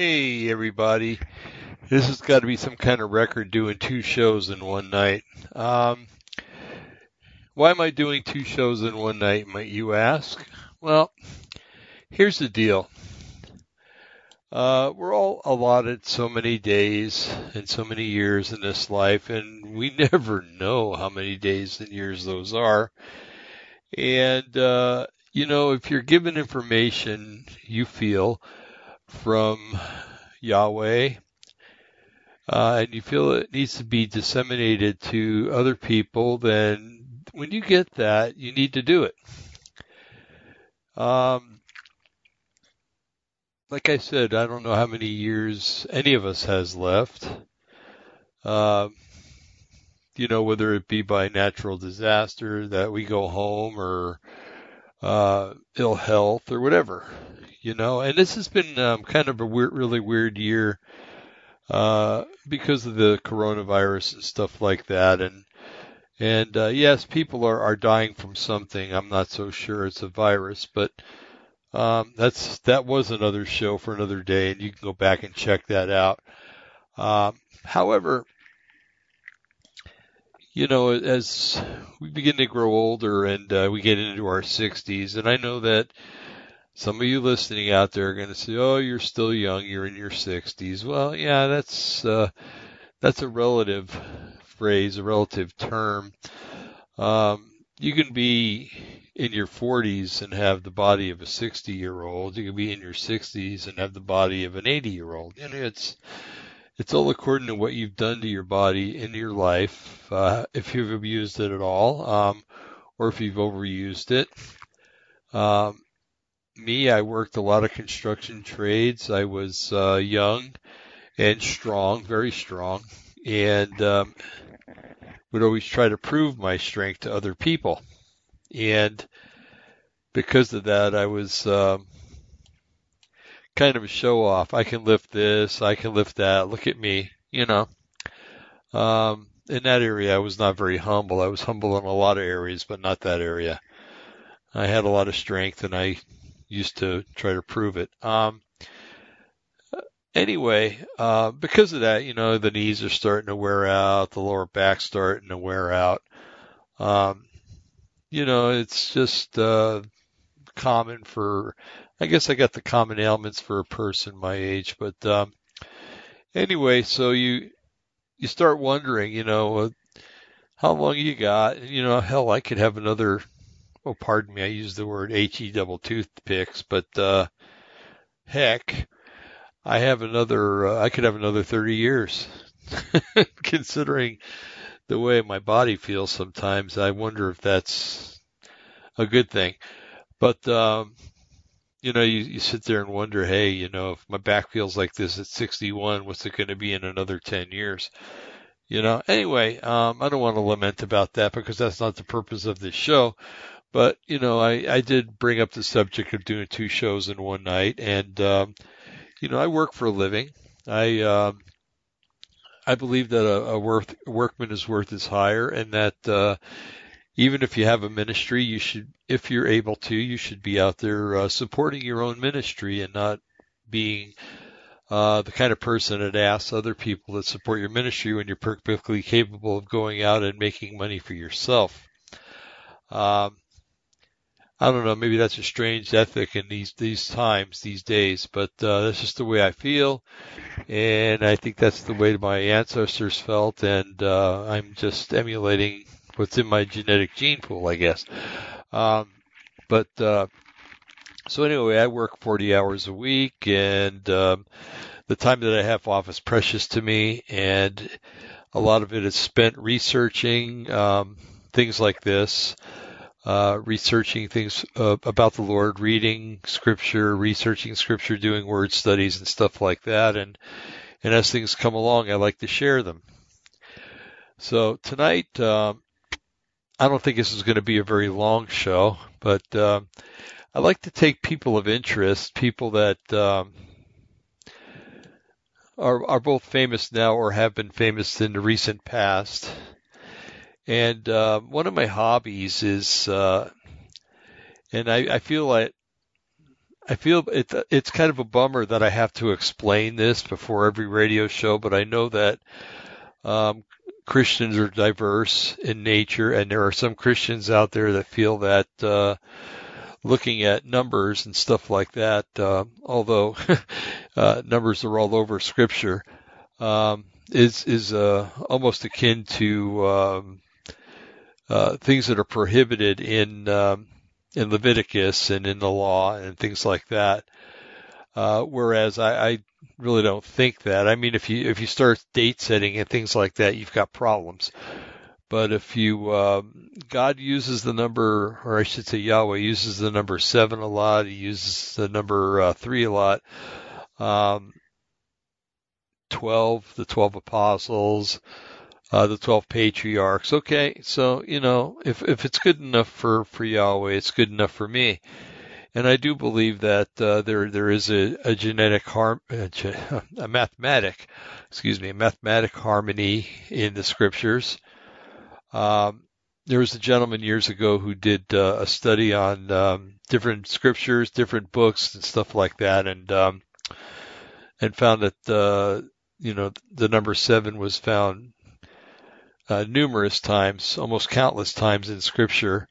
Hey everybody. This has got to be some kind of record doing two shows in one night. Um, why am I doing two shows in one night, might you ask? Well, here's the deal. Uh, we're all allotted so many days and so many years in this life, and we never know how many days and years those are. And, uh, you know, if you're given information you feel from Yahweh, uh, and you feel it needs to be disseminated to other people, then when you get that, you need to do it. Um, like I said, I don't know how many years any of us has left. Uh, you know, whether it be by natural disaster that we go home or uh, ill health or whatever, you know. And this has been um, kind of a weird, really weird year uh, because of the coronavirus and stuff like that. And and uh, yes, people are are dying from something. I'm not so sure it's a virus, but um, that's that was another show for another day, and you can go back and check that out. Um, however, you know, as we begin to grow older and uh, we get into our 60s, and I know that some of you listening out there are going to say, "Oh, you're still young. You're in your 60s." Well, yeah, that's uh, that's a relative phrase, a relative term. Um, you can be in your 40s and have the body of a 60 year old. You can be in your 60s and have the body of an 80 year old. And it's it's all according to what you've done to your body in your life, uh, if you've abused it at all, um, or if you've overused it. Um, me, I worked a lot of construction trades. I was uh, young and strong, very strong, and um, would always try to prove my strength to other people. And because of that, I was um, kind of a show off. I can lift this, I can lift that. Look at me, you know. Um, in that area, I was not very humble. I was humble in a lot of areas, but not that area. I had a lot of strength, and I used to try to prove it. Um, anyway, uh, because of that, you know, the knees are starting to wear out, the lower back's starting to wear out. Um, you know, it's just uh, common for I guess I got the common ailments for a person my age, but um, anyway, so you you start wondering, you know, uh, how long you got? You know, hell, I could have another. Oh, pardon me, I used the word he double toothpicks, but uh, heck, I have another. Uh, I could have another thirty years, considering the way my body feels. Sometimes I wonder if that's a good thing. But um, you know, you, you sit there and wonder, hey, you know, if my back feels like this at 61, what's it going to be in another 10 years? You know, anyway, um, I don't want to lament about that because that's not the purpose of this show. But, you know, I, I did bring up the subject of doing two shows in one night. And, um, you know, I work for a living. I, um, I believe that a, a, worth, workman is worth his hire and that, uh, even if you have a ministry, you should, if you're able to, you should be out there uh, supporting your own ministry and not being uh, the kind of person that asks other people to support your ministry when you're perfectly capable of going out and making money for yourself. Um, I don't know, maybe that's a strange ethic in these these times, these days, but uh, that's just the way I feel, and I think that's the way my ancestors felt, and uh, I'm just emulating what's in my genetic gene pool, I guess. Um, but uh, so anyway, I work 40 hours a week, and um, the time that I have off is precious to me, and a lot of it is spent researching um, things like this. Uh, researching things uh, about the Lord, reading scripture, researching scripture, doing word studies and stuff like that. And, and as things come along, I like to share them. So tonight, um, I don't think this is going to be a very long show, but uh, I like to take people of interest, people that um, are are both famous now or have been famous in the recent past. And uh, one of my hobbies is, uh, and I, I feel like I feel it, it's kind of a bummer that I have to explain this before every radio show, but I know that um, Christians are diverse in nature, and there are some Christians out there that feel that uh, looking at numbers and stuff like that, uh, although uh, numbers are all over Scripture, um, is is uh, almost akin to um, uh, things that are prohibited in um, in Leviticus and in the law and things like that. Uh, whereas I, I really don't think that. I mean, if you if you start date setting and things like that, you've got problems. But if you um, God uses the number, or I should say Yahweh uses the number seven a lot. He uses the number uh, three a lot. Um, twelve, the twelve apostles, uh, the 12 patriarchs. Okay, so, you know, if, if it's good enough for, for Yahweh, it's good enough for me. And I do believe that uh, there there is a, a genetic harm, a, a mathematic, excuse me, a mathematic harmony in the scriptures. Um, there was a gentleman years ago who did uh, a study on um, different scriptures, different books, and stuff like that, and um, and found that uh, you know the number seven was found uh, numerous times, almost countless times in Scripture,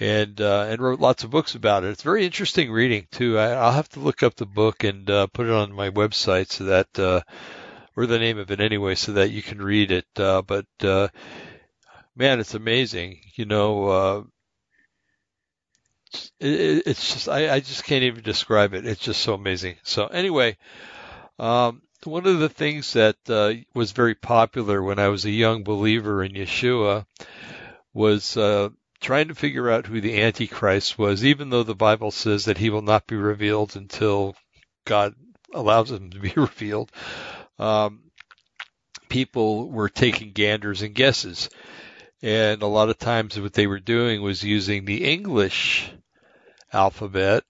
and uh, and wrote lots of books about it. It's very interesting reading too. I, will have to look up the book and uh, put it on my website so that, uh, or the name of it anyway, so that you can read it. Uh, but uh, man, it's amazing. You know, uh, it, it's just I, I just can't even describe it. It's just so amazing. So anyway. Um, one of the things that uh, was very popular when I was a young believer in Yeshua was uh, trying to figure out who the Antichrist was, even though the Bible says that he will not be revealed until God allows him to be revealed. Um, people were taking ganders and guesses. And a lot of times what they were doing was using the English alphabet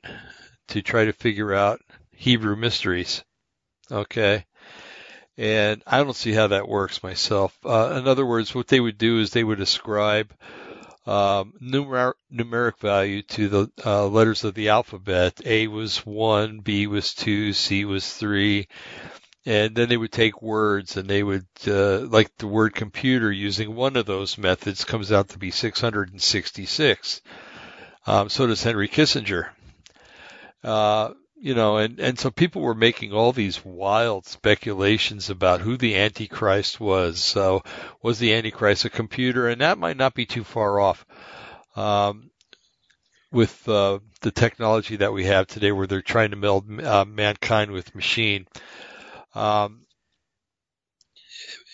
to try to figure out Hebrew mysteries. Okay. And I don't see how that works myself. Uh, in other words, what they would do is they would ascribe um, numer- numeric value to the uh, letters of the alphabet. A was one, B was two, C was three, and then they would take words and they would, uh, like the word computer, using one of those methods comes out to be 666. Um, so does Henry Kissinger. Uh, you know, and, and so people were making all these wild speculations about who the Antichrist was. So was the Antichrist a computer? And that might not be too far off. Um, with uh, the technology that we have today, where they're trying to meld uh, mankind with machine, um,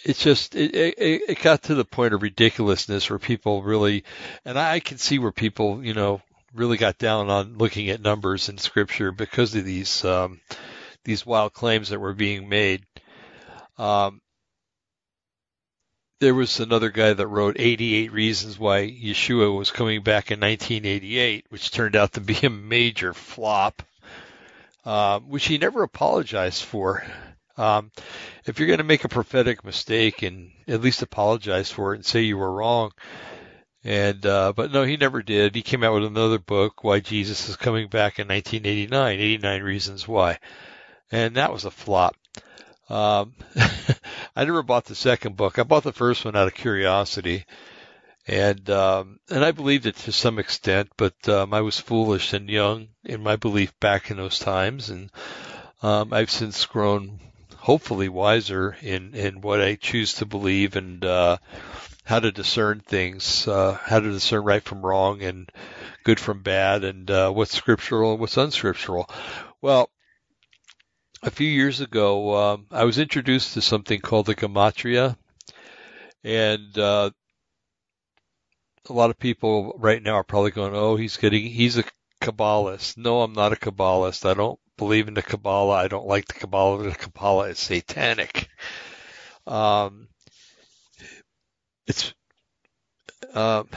it's just it, it, it got to the point of ridiculousness where people really, and I can see where people, you know, really got down on looking at numbers in scripture because of these um, these wild claims that were being made. Um, there was another guy that wrote 88 reasons why Yeshua was coming back in 1988, which turned out to be a major flop, um, which he never apologized for. Um, if you're going to make a prophetic mistake and at least apologize for it and say you were wrong, and uh, but no, he never did. He came out with another book, Why Jesus is Coming Back in 1989, 89 Reasons Why, and that was a flop. Um, I never bought the second book. I bought the first one out of curiosity, and um, and I believed it to some extent, but um, I was foolish and young in my belief back in those times, and um, I've since grown, hopefully, wiser in in what I choose to believe and. Uh, how to discern things, uh, how to discern right from wrong and good from bad, and uh, what's scriptural and what's unscriptural. Well, a few years ago, um, I was introduced to something called the gematria, and uh, a lot of people right now are probably going, "Oh, he's getting he's a Kabbalist." No, I'm not a Kabbalist. I don't believe in the Kabbalah. I don't like the Kabbalah. The Kabbalah is satanic. Um, it's um,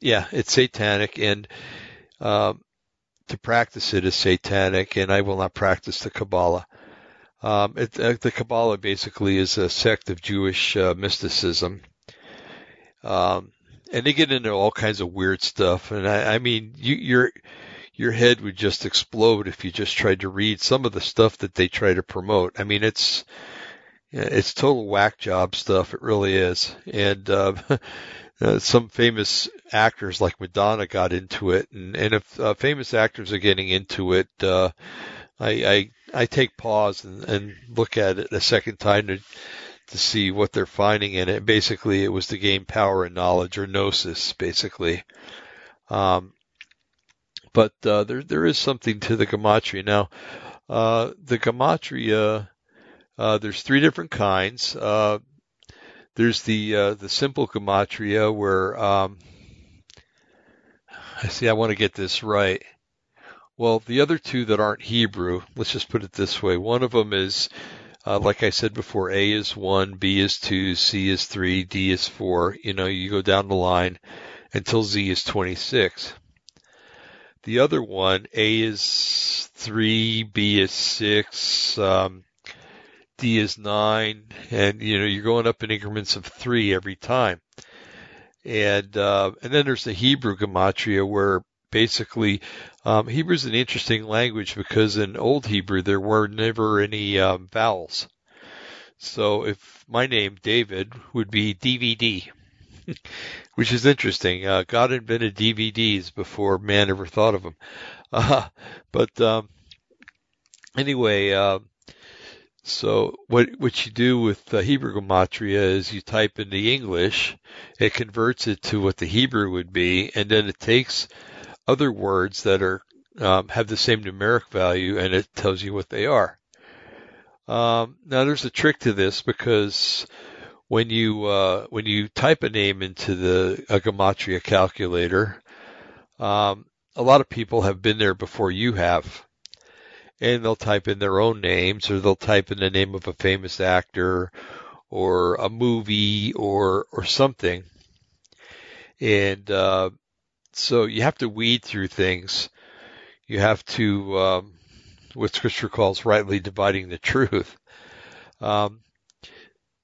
yeah, it's satanic, and um, to practice it is satanic, and I will not practice the Kabbalah. Um, it, uh, the Kabbalah basically is a sect of Jewish uh, mysticism, um, and they get into all kinds of weird stuff. And I, I mean, you, you're your head would just explode if you just tried to read some of the stuff that they try to promote. I mean, it's it's total whack job stuff. It really is. And uh, uh, some famous actors like Madonna got into it, and, and if uh, famous actors are getting into it, uh, I, I I take pause and, and look at it a second time to to see what they're finding in it. Basically, it was to gain power and knowledge, or gnosis, basically. Um, but uh, there there is something to the gematria. Now, uh, the gematria, uh, there's three different kinds. Uh, there's the uh, the simple gematria where um, I see. I want to get this right. Well, the other two that aren't Hebrew, let's just put it this way. One of them is, uh, like I said before, A is one, B is two, C is three, D is four. You know, you go down the line until Z is 26. The other one, A is three, B is six, um, D is nine, and you know you're going up in increments of three every time. And uh, and then there's the Hebrew gematria where basically um, Hebrew is an interesting language because in Old Hebrew there were never any um, vowels. So if my name David would be DVD, which is interesting. Uh, God invented DVDs before man ever thought of them. Uh, but um, anyway, uh, so what what you do with the Hebrew gematria is you type in the English, it converts it to what the Hebrew would be, and then it takes other words that are um, have the same numeric value, and it tells you what they are. Um, now there's a trick to this because when you uh, when you type a name into the a gematria calculator, um, a lot of people have been there before you have, and they'll type in their own names or they'll type in the name of a famous actor or a movie or or something, and uh, so you have to weed through things. You have to um, what Scripture calls rightly dividing the truth. Um,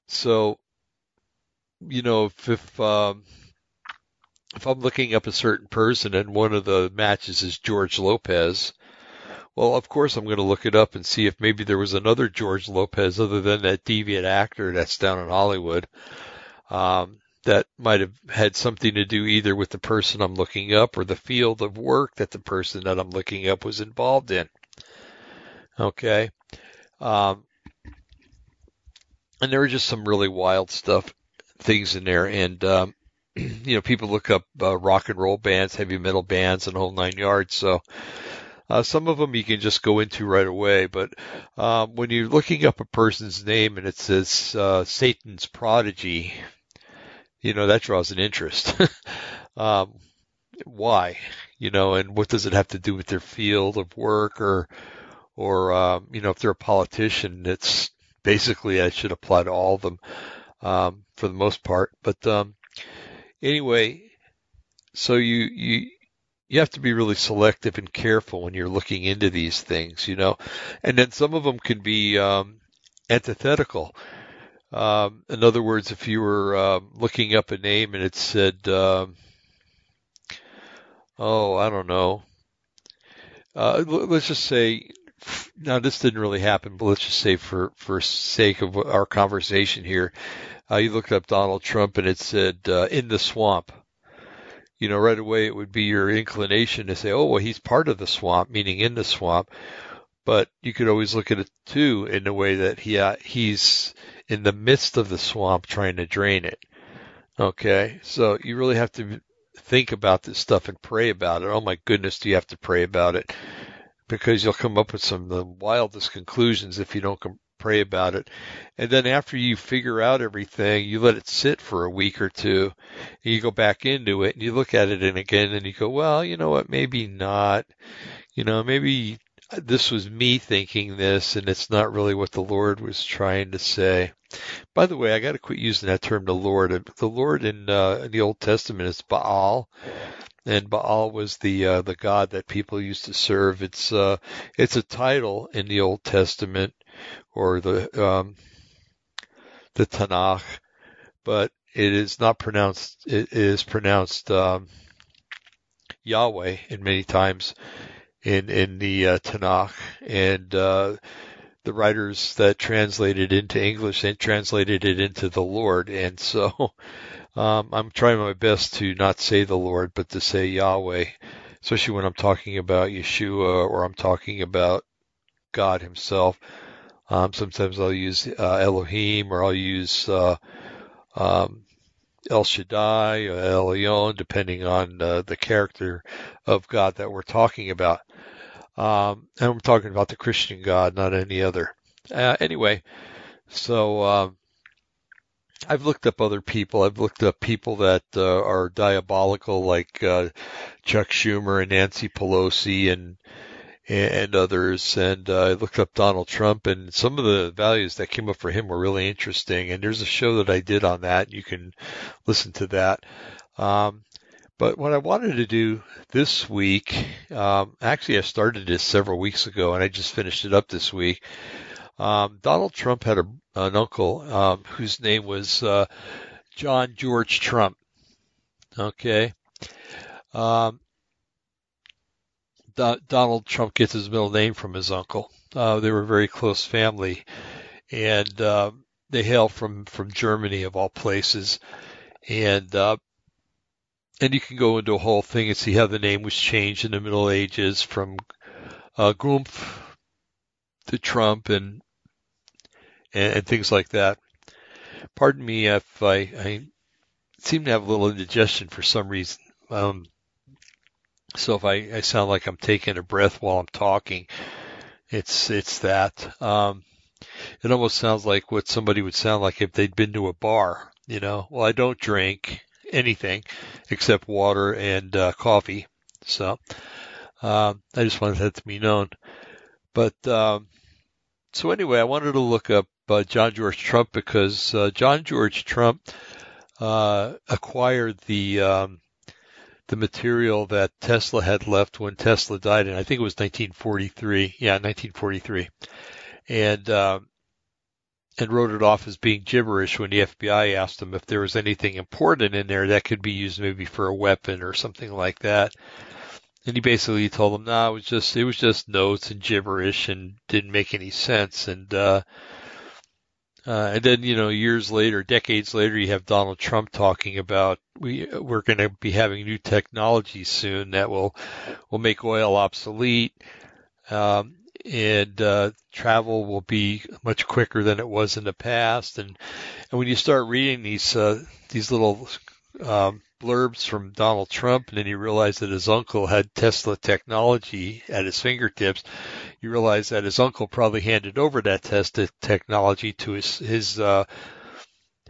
so you know, if if, um, if I'm looking up a certain person and one of the matches is George Lopez, well, of course I'm going to look it up and see if maybe there was another George Lopez other than that deviant actor that's down in Hollywood. Um, that might have had something to do either with the person I'm looking up or the field of work that the person that I'm looking up was involved in. Okay. Um, and there were just some really wild stuff things in there. And, um, you know, people look up uh, rock and roll bands, heavy metal bands, and whole nine yards. So, uh, some of them you can just go into right away, but um, when you're looking up a person's name and it says uh, Satan's prodigy, you know that draws an interest. um, why? You know, and what does it have to do with their field of work, or, or um, you know, if they're a politician, it's basically I should apply to all of them um, for the most part. But um, anyway, so you you you have to be really selective and careful when you're looking into these things, you know. And then some of them can be um, antithetical. Um, in other words, if you were uh, looking up a name and it said, um, oh, I don't know, uh, let's just say, now this didn't really happen, but let's just say for for sake of our conversation here, uh, you looked up Donald Trump and it said uh, in the swamp. You know, right away it would be your inclination to say, oh, well, he's part of the swamp, meaning in the swamp. But you could always look at it too in the way that he uh, he's in the midst of the swamp trying to drain it. Okay, so you really have to think about this stuff and pray about it. Oh my goodness, do you have to pray about it? Because you'll come up with some of the wildest conclusions if you don't pray about it. And then after you figure out everything, you let it sit for a week or two. And you go back into it and you look at it and again and you go, well, you know what? Maybe not. You know, maybe this was me thinking this and it's not really what the Lord was trying to say. By the way, I got to quit using that term, the Lord. The Lord in, uh, in the Old Testament is Baal, and Baal was the uh, the god that people used to serve. It's uh, it's a title in the Old Testament, or the um, the Tanakh, but it is not pronounced. It is pronounced um, Yahweh in many times, in in the uh, Tanakh, and uh, the writers that translated into English and translated it into the Lord, and so um, I'm trying my best to not say the Lord, but to say Yahweh, especially when I'm talking about Yeshua or I'm talking about God Himself. Um, sometimes I'll use uh, Elohim or I'll use uh, um, El Shaddai or El Elyon, depending on uh, the character of God that we're talking about. Um, and I'm talking about the Christian God, not any other. Uh, anyway, so um, I've looked up other people. I've looked up people that uh, are diabolical, like uh, Chuck Schumer and Nancy Pelosi and and others. And uh, I looked up Donald Trump, and some of the values that came up for him were really interesting. And there's a show that I did on that. You can listen to that. Um, but what I wanted to do this week, um, actually, I started this several weeks ago, and I just finished it up this week. Um, Donald Trump had a, an uncle um, whose name was uh, John George Trump. Okay. Um, Do- Donald Trump gets his middle name from his uncle. Uh, they were very close family, and uh, they hail from from Germany of all places. And uh, and you can go into a whole thing and see how the name was changed in the Middle Ages from uh, Drumpf to Trump and, and, and things like that. Pardon me if I, I seem to have a little indigestion for some reason. Um, so if I, I sound like I'm taking a breath while I'm talking, it's it's that. Um, it almost sounds like what somebody would sound like if they'd been to a bar. You know, well, I don't drink anything except water and uh, coffee. So um, I just wanted that to be known. But um, so anyway, I wanted to look up uh, John George Trump because uh, John George Trump uh, acquired the um, the material that Tesla had left when Tesla died, and I think it was 1943. Yeah, 1943, and um, and wrote it off as being gibberish when the FBI asked him if there was anything important in there that could be used maybe for a weapon or something like that. And he basically told them, no, nah, it was just, it was just notes and gibberish and didn't make any sense. And, uh, uh, and then, you know, years later, decades later, you have Donald Trump talking about we, we're going to be having new technology soon that will, will make oil obsolete. Um, and uh, travel will be much quicker than it was in the past. And and when you start reading these uh, these little um, blurbs from Donald Trump, and then you realize that his uncle had Tesla technology at his fingertips, you realize that his uncle probably handed over that Tesla technology to his his uh,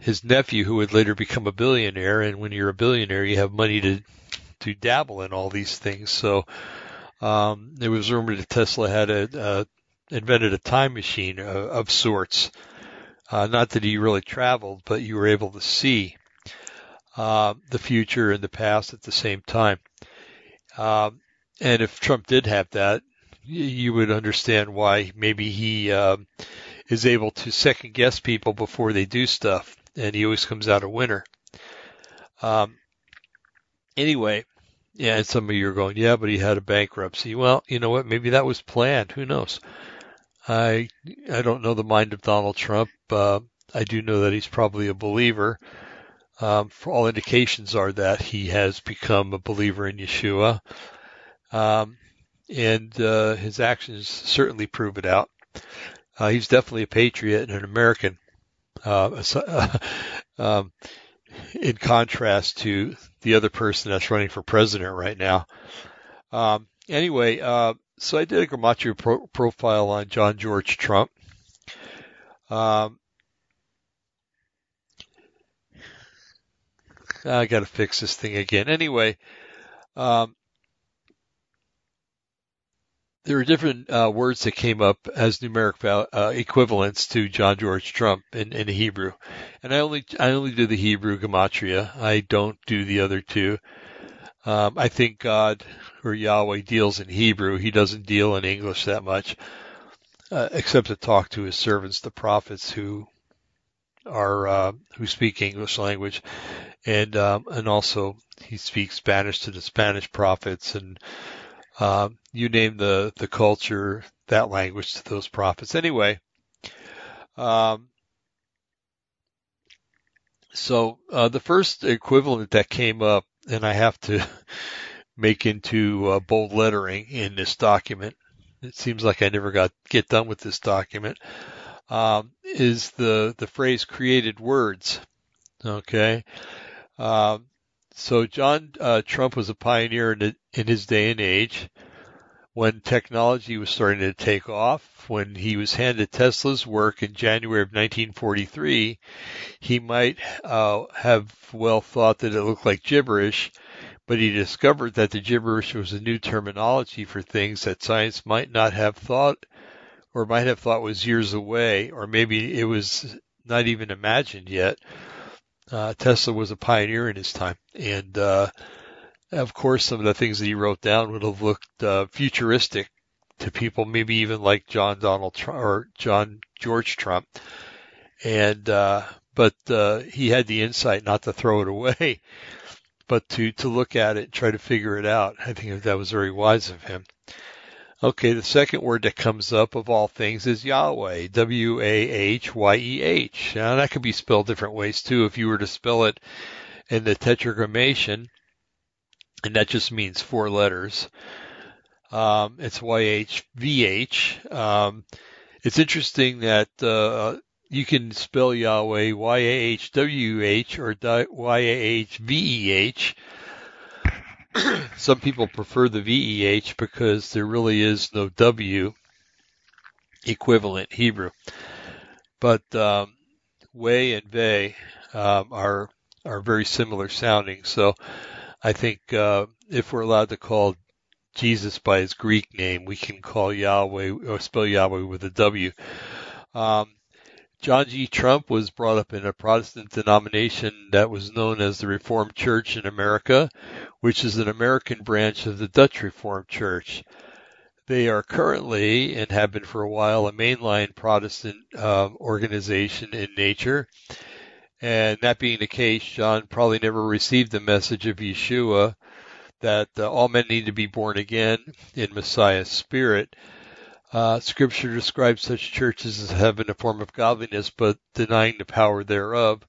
his nephew, who would later become a billionaire. And when you're a billionaire, you have money to to dabble in all these things. So um, it was rumored that Tesla had a, uh, invented a time machine of, of sorts. Uh, not that he really traveled, but you were able to see uh, the future and the past at the same time. Um, and if Trump did have that, you would understand why maybe he um, is able to second guess people before they do stuff, and he always comes out a winner. Um, anyway, yeah, and some of you are going, yeah, but he had a bankruptcy. Well, you know what? Maybe that was planned. Who knows? I I don't know the mind of Donald Trump. Uh, I do know that he's probably a believer. Um, for all indications are that he has become a believer in Yeshua, um, and uh, his actions certainly prove it out. Uh, he's definitely a patriot and an American. Uh, um, in contrast to the other person that's running for president right now. Um, anyway, uh, so I did a Gematria pro- profile on John George Trump. Um, I got to fix this thing again. Anyway, um, there are different uh, words that came up as numeric val- uh, equivalents to John George Trump in, in Hebrew, and I only I only do the Hebrew gematria. I don't do the other two. Um, I think God or Yahweh deals in Hebrew. He doesn't deal in English that much, uh, except to talk to his servants, the prophets, who are uh, who speak English language, and um, and also he speaks Spanish to the Spanish prophets and Um, you name the, the culture, that language to those prophets. Anyway, um, so uh, the first equivalent that came up, and I have to make into uh, bold lettering in this document. It seems like I never got get done with this document. Um, is the the phrase "created words"? Okay. Um, so John uh, Trump was a pioneer in, the, in his day and age when technology was starting to take off. When he was handed Tesla's work in January of 1943, he might uh, have well thought that it looked like gibberish, but he discovered that the gibberish was a new terminology for things that science might not have thought or might have thought was years away, or maybe it was not even imagined yet. Uh, Tesla was a pioneer in his time, and uh, of course, some of the things that he wrote down would have looked uh, futuristic to people, maybe even like John Donald Trump or John George Trump. And uh, but uh, he had the insight not to throw it away, but to to look at it and try to figure it out. I think that was very wise of him. Okay, the second word that comes up of all things is Yahweh, W-A-H-Y-E-H. Now that could be spelled different ways too if you were to spell it in the tetragrammaton, and that just means four letters. Um, it's Y-H-V-H. Um, it's interesting that uh, you can spell Yahweh Y-A-H-W-H or Y-A-H-V-E-H. Some people prefer the VEH because there really is no W equivalent Hebrew. But um, Way and Ve um, are are very similar sounding. So I think uh, if we're allowed to call Jesus by his Greek name, we can call Yahweh or spell Yahweh with a W. Um, John G. Trump was brought up in a Protestant denomination that was known as the Reformed Church in America, which is an American branch of the Dutch Reformed Church. They are currently, and have been for a while, a mainline Protestant uh, organization in nature. And that being the case, John probably never received the message of Yeshua that uh, all men need to be born again in Messiah's spirit. Uh, scripture describes such churches as having a form of godliness, but denying the power thereof.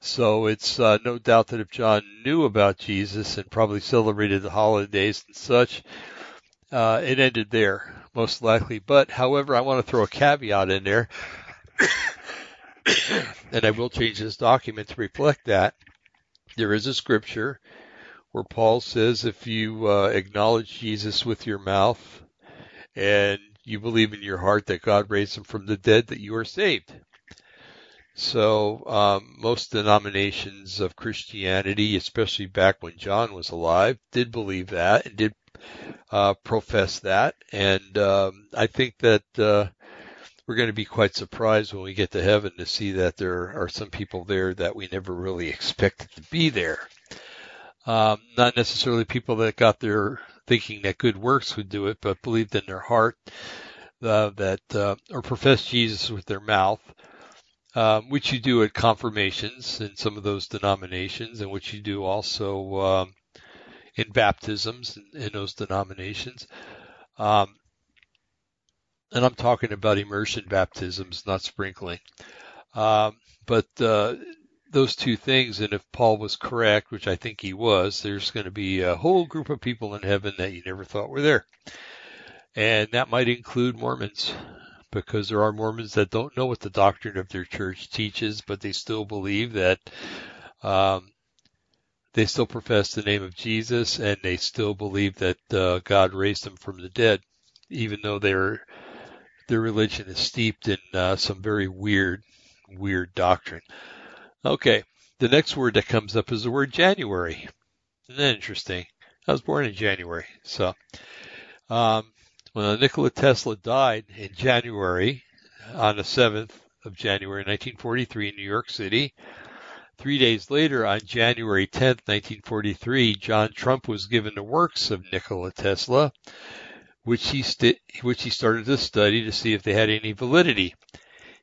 So it's uh, no doubt that if John knew about Jesus and probably celebrated the holidays and such, uh, it ended there, most likely. But, however, I want to throw a caveat in there, and I will change this document to reflect that. There is a scripture where Paul says if you uh, acknowledge Jesus with your mouth and you believe in your heart that God raised him from the dead, that you are saved. So um, most denominations of Christianity, especially back when John was alive, did believe that and did uh, profess that. And um, I think that uh, we're going to be quite surprised when we get to heaven to see that there are some people there that we never really expected to be there. Um, not necessarily people that got there thinking that good works would do it, but believed in their heart uh, that uh, or professed Jesus with their mouth, um, which you do at confirmations in some of those denominations, and which you do also um, in baptisms in, in those denominations. Um, and I'm talking about immersion baptisms, not sprinkling. Um, but uh, those two things, and if Paul was correct, which I think he was, there's going to be a whole group of people in heaven that you never thought were there. And that might include Mormons, because there are Mormons that don't know what the doctrine of their church teaches, but they still believe that um, they still profess the name of Jesus, and they still believe that uh, God raised them from the dead, even though their their religion is steeped in uh, some very weird, weird doctrine. Okay, the next word that comes up is the word January. Isn't that interesting? I was born in January. So, um, when Nikola Tesla died in January, on the 7th of January 1943 in New York City, three days later, on January 10th, 1943, John Trump was given the works of Nikola Tesla, which he, st- which he started to study to see if they had any validity.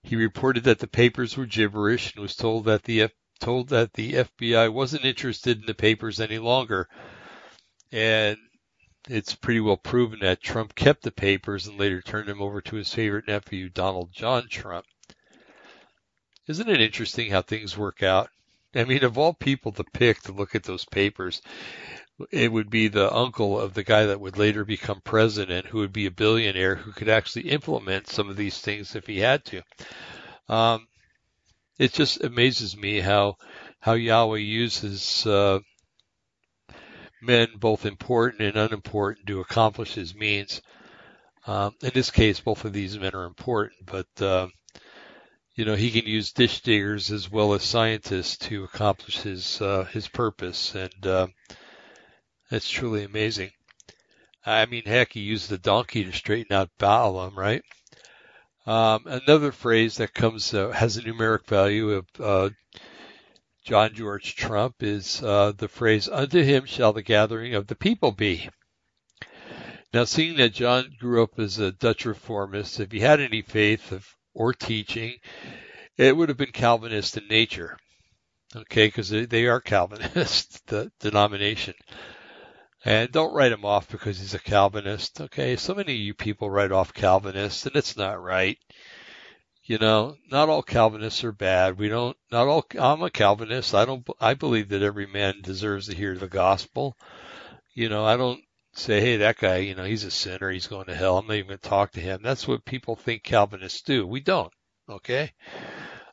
He reported that the papers were gibberish and was told that the F- told that the FBI wasn't interested in the papers any longer. And it's pretty well proven that Trump kept the papers and later turned them over to his favorite nephew, Donald John Trump. Isn't it interesting how things work out? I mean, of all people to pick to look at those papers, it would be the uncle of the guy that would later become president, who would be a billionaire, who could actually implement some of these things if he had to. Um, it just amazes me how how Yahweh uses uh, men, both important and unimportant, to accomplish His means. Um, in this case, both of these men are important, but uh, you know he can use dish diggers as well as scientists to accomplish his uh, his purpose, and uh, that's truly amazing. I mean, heck, he used the donkey to straighten out Balaam, right? Um, another phrase that comes uh, has a numeric value of uh, John George Trump is uh, the phrase "Unto him shall the gathering of the people be." Now, seeing that John grew up as a Dutch reformist, if he had any faith of, or teaching, it would have been Calvinist in nature. Okay, because they, they are Calvinist, the denomination. And don't write him off because he's a Calvinist. Okay, so many of you people write off Calvinists, and it's not right. You know, not all Calvinists are bad. We don't. Not all. I'm a Calvinist. I don't. I believe that every man deserves to hear the gospel. You know, I don't say, hey, that guy, you know, he's a sinner. He's going to hell. I'm not even going to talk to him. That's what people think Calvinists do. We don't. Okay.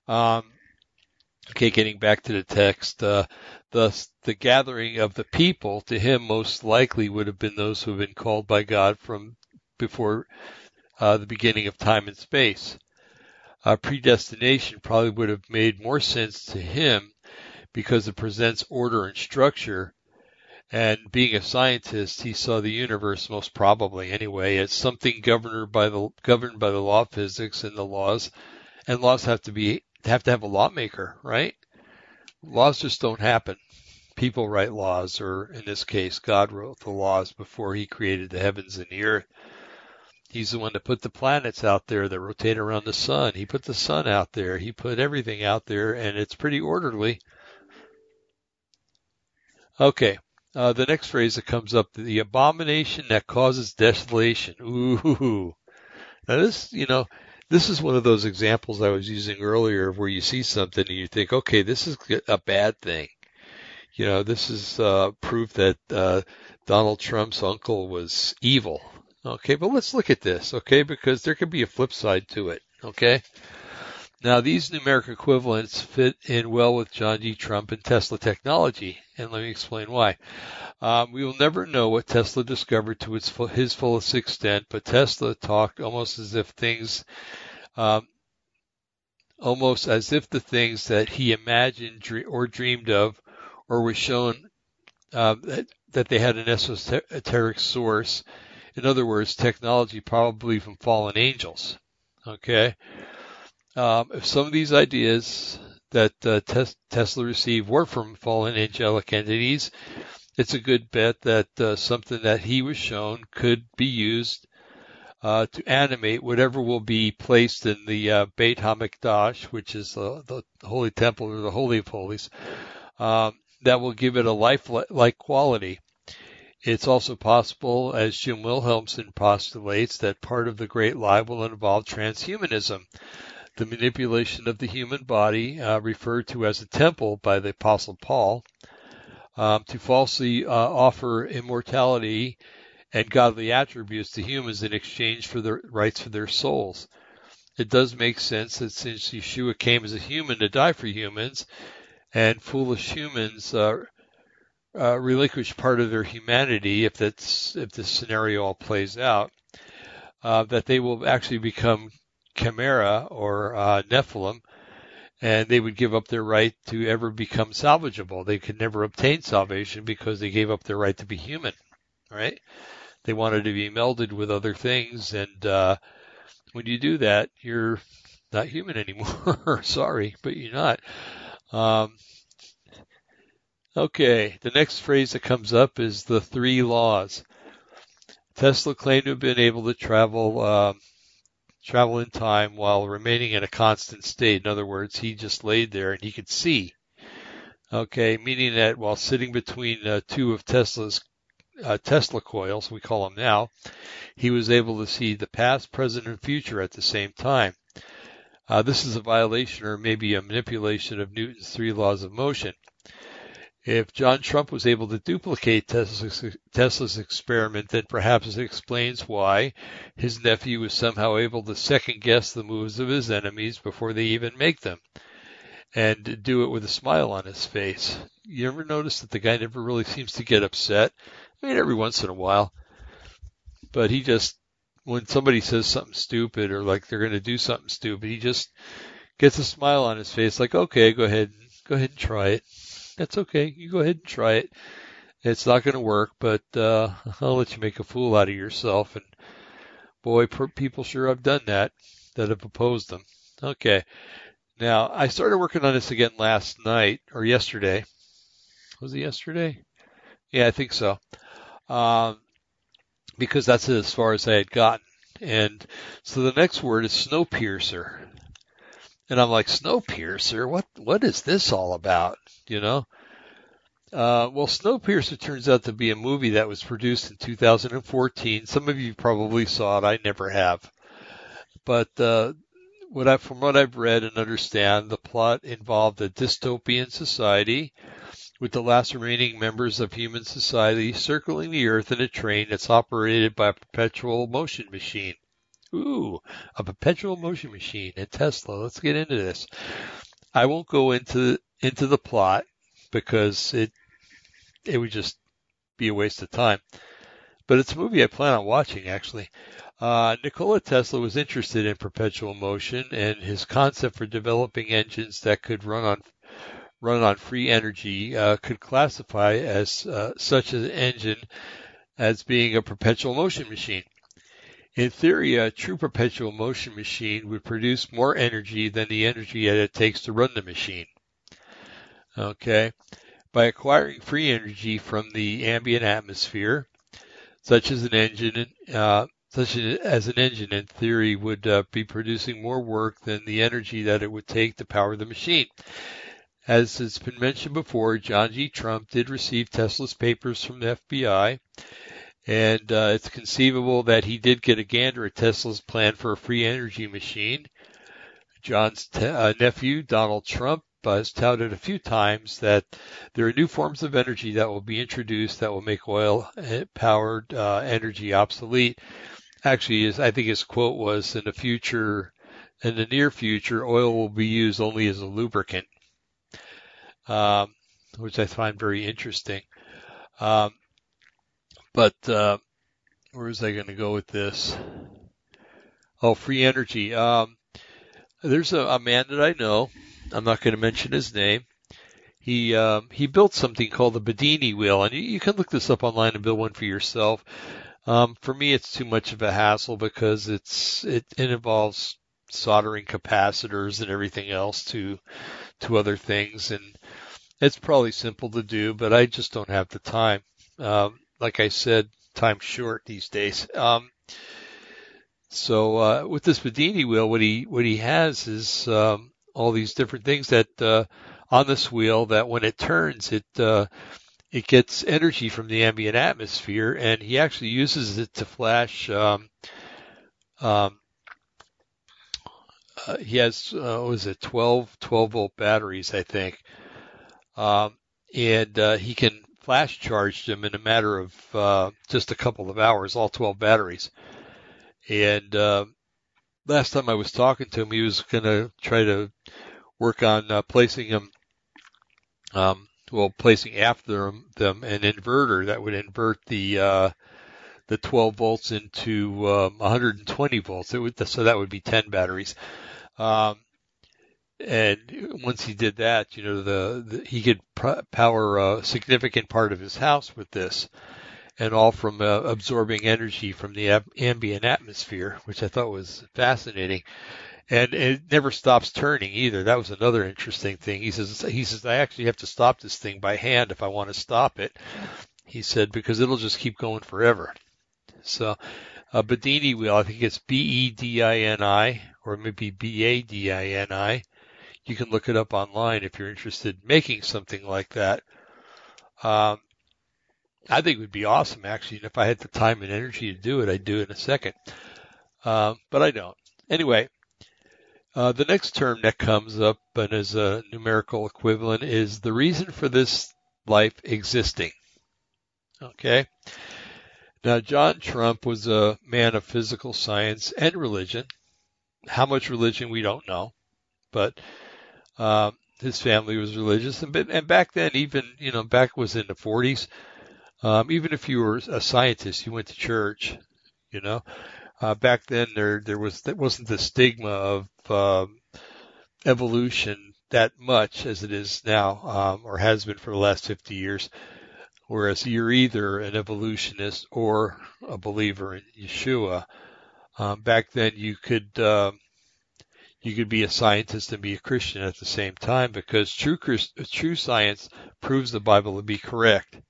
Um, Okay, getting back to the text, uh, thus the gathering of the people to him most likely would have been those who have been called by God from before uh, the beginning of time and space. Uh, predestination probably would have made more sense to him because it presents order and structure. And being a scientist, he saw the universe most probably anyway as something governed by the governed by the law of physics and the laws, and laws have to be have to have a lawmaker, right? Laws just don't happen. People write laws, or in this case, God wrote the laws before he created the heavens and the earth. He's the one that put the planets out there that rotate around the sun. He put the sun out there. He put everything out there, and it's pretty orderly. Okay, uh, the next phrase that comes up, the abomination that causes desolation. Ooh. Now this, you know, this is one of those examples I was using earlier where you see something and you think, okay, this is a bad thing. You know, this is uh, proof that uh, Donald Trump's uncle was evil. Okay, but let's look at this, okay, because there could be a flip side to it, okay? Now, these numeric equivalents fit in well with John D. Trump and Tesla technology, and let me explain why. Um, we will never know what Tesla discovered to its his fullest extent, but Tesla talked almost as if things, um, almost as if the things that he imagined or dreamed of, or was shown uh, that, that they had an esoteric source. In other words, technology probably from fallen angels. Okay. Um, if some of these ideas that uh, tes- Tesla received were from fallen angelic entities, it's a good bet that uh, something that he was shown could be used uh, to animate whatever will be placed in the uh, Beit HaMikdash, which is the, the Holy Temple or the Holy of Holies, um, that will give it a life-like quality. It's also possible, as Jim Wilhelmsen postulates, that part of the Great Lie will involve transhumanism, the manipulation of the human body, uh, referred to as a temple by the Apostle Paul, um, to falsely uh, offer immortality and godly attributes to humans in exchange for the rights for their souls. It does make sense that since Yeshua came as a human to die for humans, and foolish humans uh, uh, relinquish part of their humanity, if that's if this scenario all plays out, uh, that they will actually become chimera or uh, Nephilim, and they would give up their right to ever become salvageable. They could never obtain salvation because they gave up their right to be human, right? They wanted to be melded with other things, and uh, when you do that, you're not human anymore. Sorry, but you're not. Um, okay, the next phrase that comes up is the three laws. Tesla claimed to have been able to travel uh, travel in time while remaining in a constant state. In other words, he just laid there and he could see. Okay, meaning that while sitting between uh, two of Tesla's uh, Tesla coils, we call them now, he was able to see the past, present, and future at the same time. Uh, this is a violation or maybe a manipulation of Newton's three laws of motion. If John Trump was able to duplicate Tesla's, Tesla's, experiment, then perhaps it explains why his nephew was somehow able to second guess the moves of his enemies before they even make them and do it with a smile on his face. You ever notice that the guy never really seems to get upset? I mean, every once in a while. But he just, when somebody says something stupid or like they're going to do something stupid, he just gets a smile on his face like, okay, go ahead, go ahead and try it. That's okay. You go ahead and try it. It's not going to work, but uh, I'll let you make a fool out of yourself. And boy, people sure have done that that have opposed them. Okay. Now, I started working on this again last night or yesterday. Was it yesterday? Yeah, I think so. Um, because that's as far as I had gotten. And so the next word is Snowpiercer. And I'm like, Snowpiercer? What, what is this all about? You know? Uh, well, Snowpiercer turns out to be a movie that was produced in 2014. Some of you probably saw it. I never have. But, uh, what I, from what I've read and understand, the plot involved a dystopian society with the last remaining members of human society circling the earth in a train that's operated by a perpetual motion machine. Ooh, a perpetual motion machine and Tesla. Let's get into this. I won't go into into the plot because it it would just be a waste of time. But it's a movie I plan on watching actually. Uh, Nikola Tesla was interested in perpetual motion, and his concept for developing engines that could run on run on free energy uh, could classify as uh, such an engine as being a perpetual motion machine. In theory, a true perpetual motion machine would produce more energy than the energy that it takes to run the machine. Okay. By acquiring free energy from the ambient atmosphere, such as an engine, uh, such as an engine in theory would uh, be producing more work than the energy that it would take to power the machine. As has been mentioned before, John G. Trump did receive Tesla's papers from the FBI, and uh, it's conceivable that he did get a gander at Tesla's plan for a free energy machine. John's te- uh, nephew, Donald Trump, has touted a few times that there are new forms of energy that will be introduced that will make oil powered uh, energy obsolete actually is I think his quote was in the future in the near future oil will be used only as a lubricant, um, which I find very interesting. Um, but uh, where was I going to go with this? Oh, free energy. Um, there's a, a, man that I know. I'm not going to mention his name. He um, he built something called the Bedini wheel, and you, you, can look this up online and build one for yourself. Um, for me, it's too much of a hassle because it's it, it involves soldering capacitors and everything else to to other things, and it's probably simple to do, but I just don't have the time. Um, like I said, time's short these days. Um, so uh, with this Bedini wheel, what he what he has is um, all these different things that uh, on this wheel that when it turns, it uh, it gets energy from the ambient atmosphere, and he actually uses it to flash. Um, um, uh, he has uh, what was it 12 12 volt batteries, I think, um, and uh, he can flash charge them in a matter of uh, just a couple of hours, all 12 batteries. And uh, last time I was talking to him, he was going to try to work on uh, placing them um, well, placing after them an inverter that would invert the uh, the 12 volts into um, 120 volts. Would, so that would be 10 batteries. Um, and once he did that, you know, the, the he could pr- power a significant part of his house with this, and all from uh, absorbing energy from the ab- ambient atmosphere, which I thought was fascinating and it never stops turning either. That was another interesting thing. He says he says I actually have to stop this thing by hand if I want to stop it. He said because it'll just keep going forever. So a Bedini wheel, I think it's B E D I N I or maybe B A D I N I. You can look it up online if you're interested in making something like that. Um, I think it would be awesome, actually. And if I had the time and energy to do it, I'd do it in a second. Uh, but I don't. Anyway, uh, the next term that comes up and is a numerical equivalent is the reason for this life existing. Okay. Now, John Trump was a man of physical science and religion. How much religion we don't know, but um, his family was religious, and, and back then, even you know, back was in the 40s. Um, even if you were a scientist, you went to church. You know, uh, back then there there was there wasn't the stigma of um, evolution that much as it is now, um, or has been for the last 50 years. Whereas you're either an evolutionist or a believer in Yeshua. Um, back then, you could um, you could be a scientist and be a Christian at the same time because true true science proves the Bible to be correct.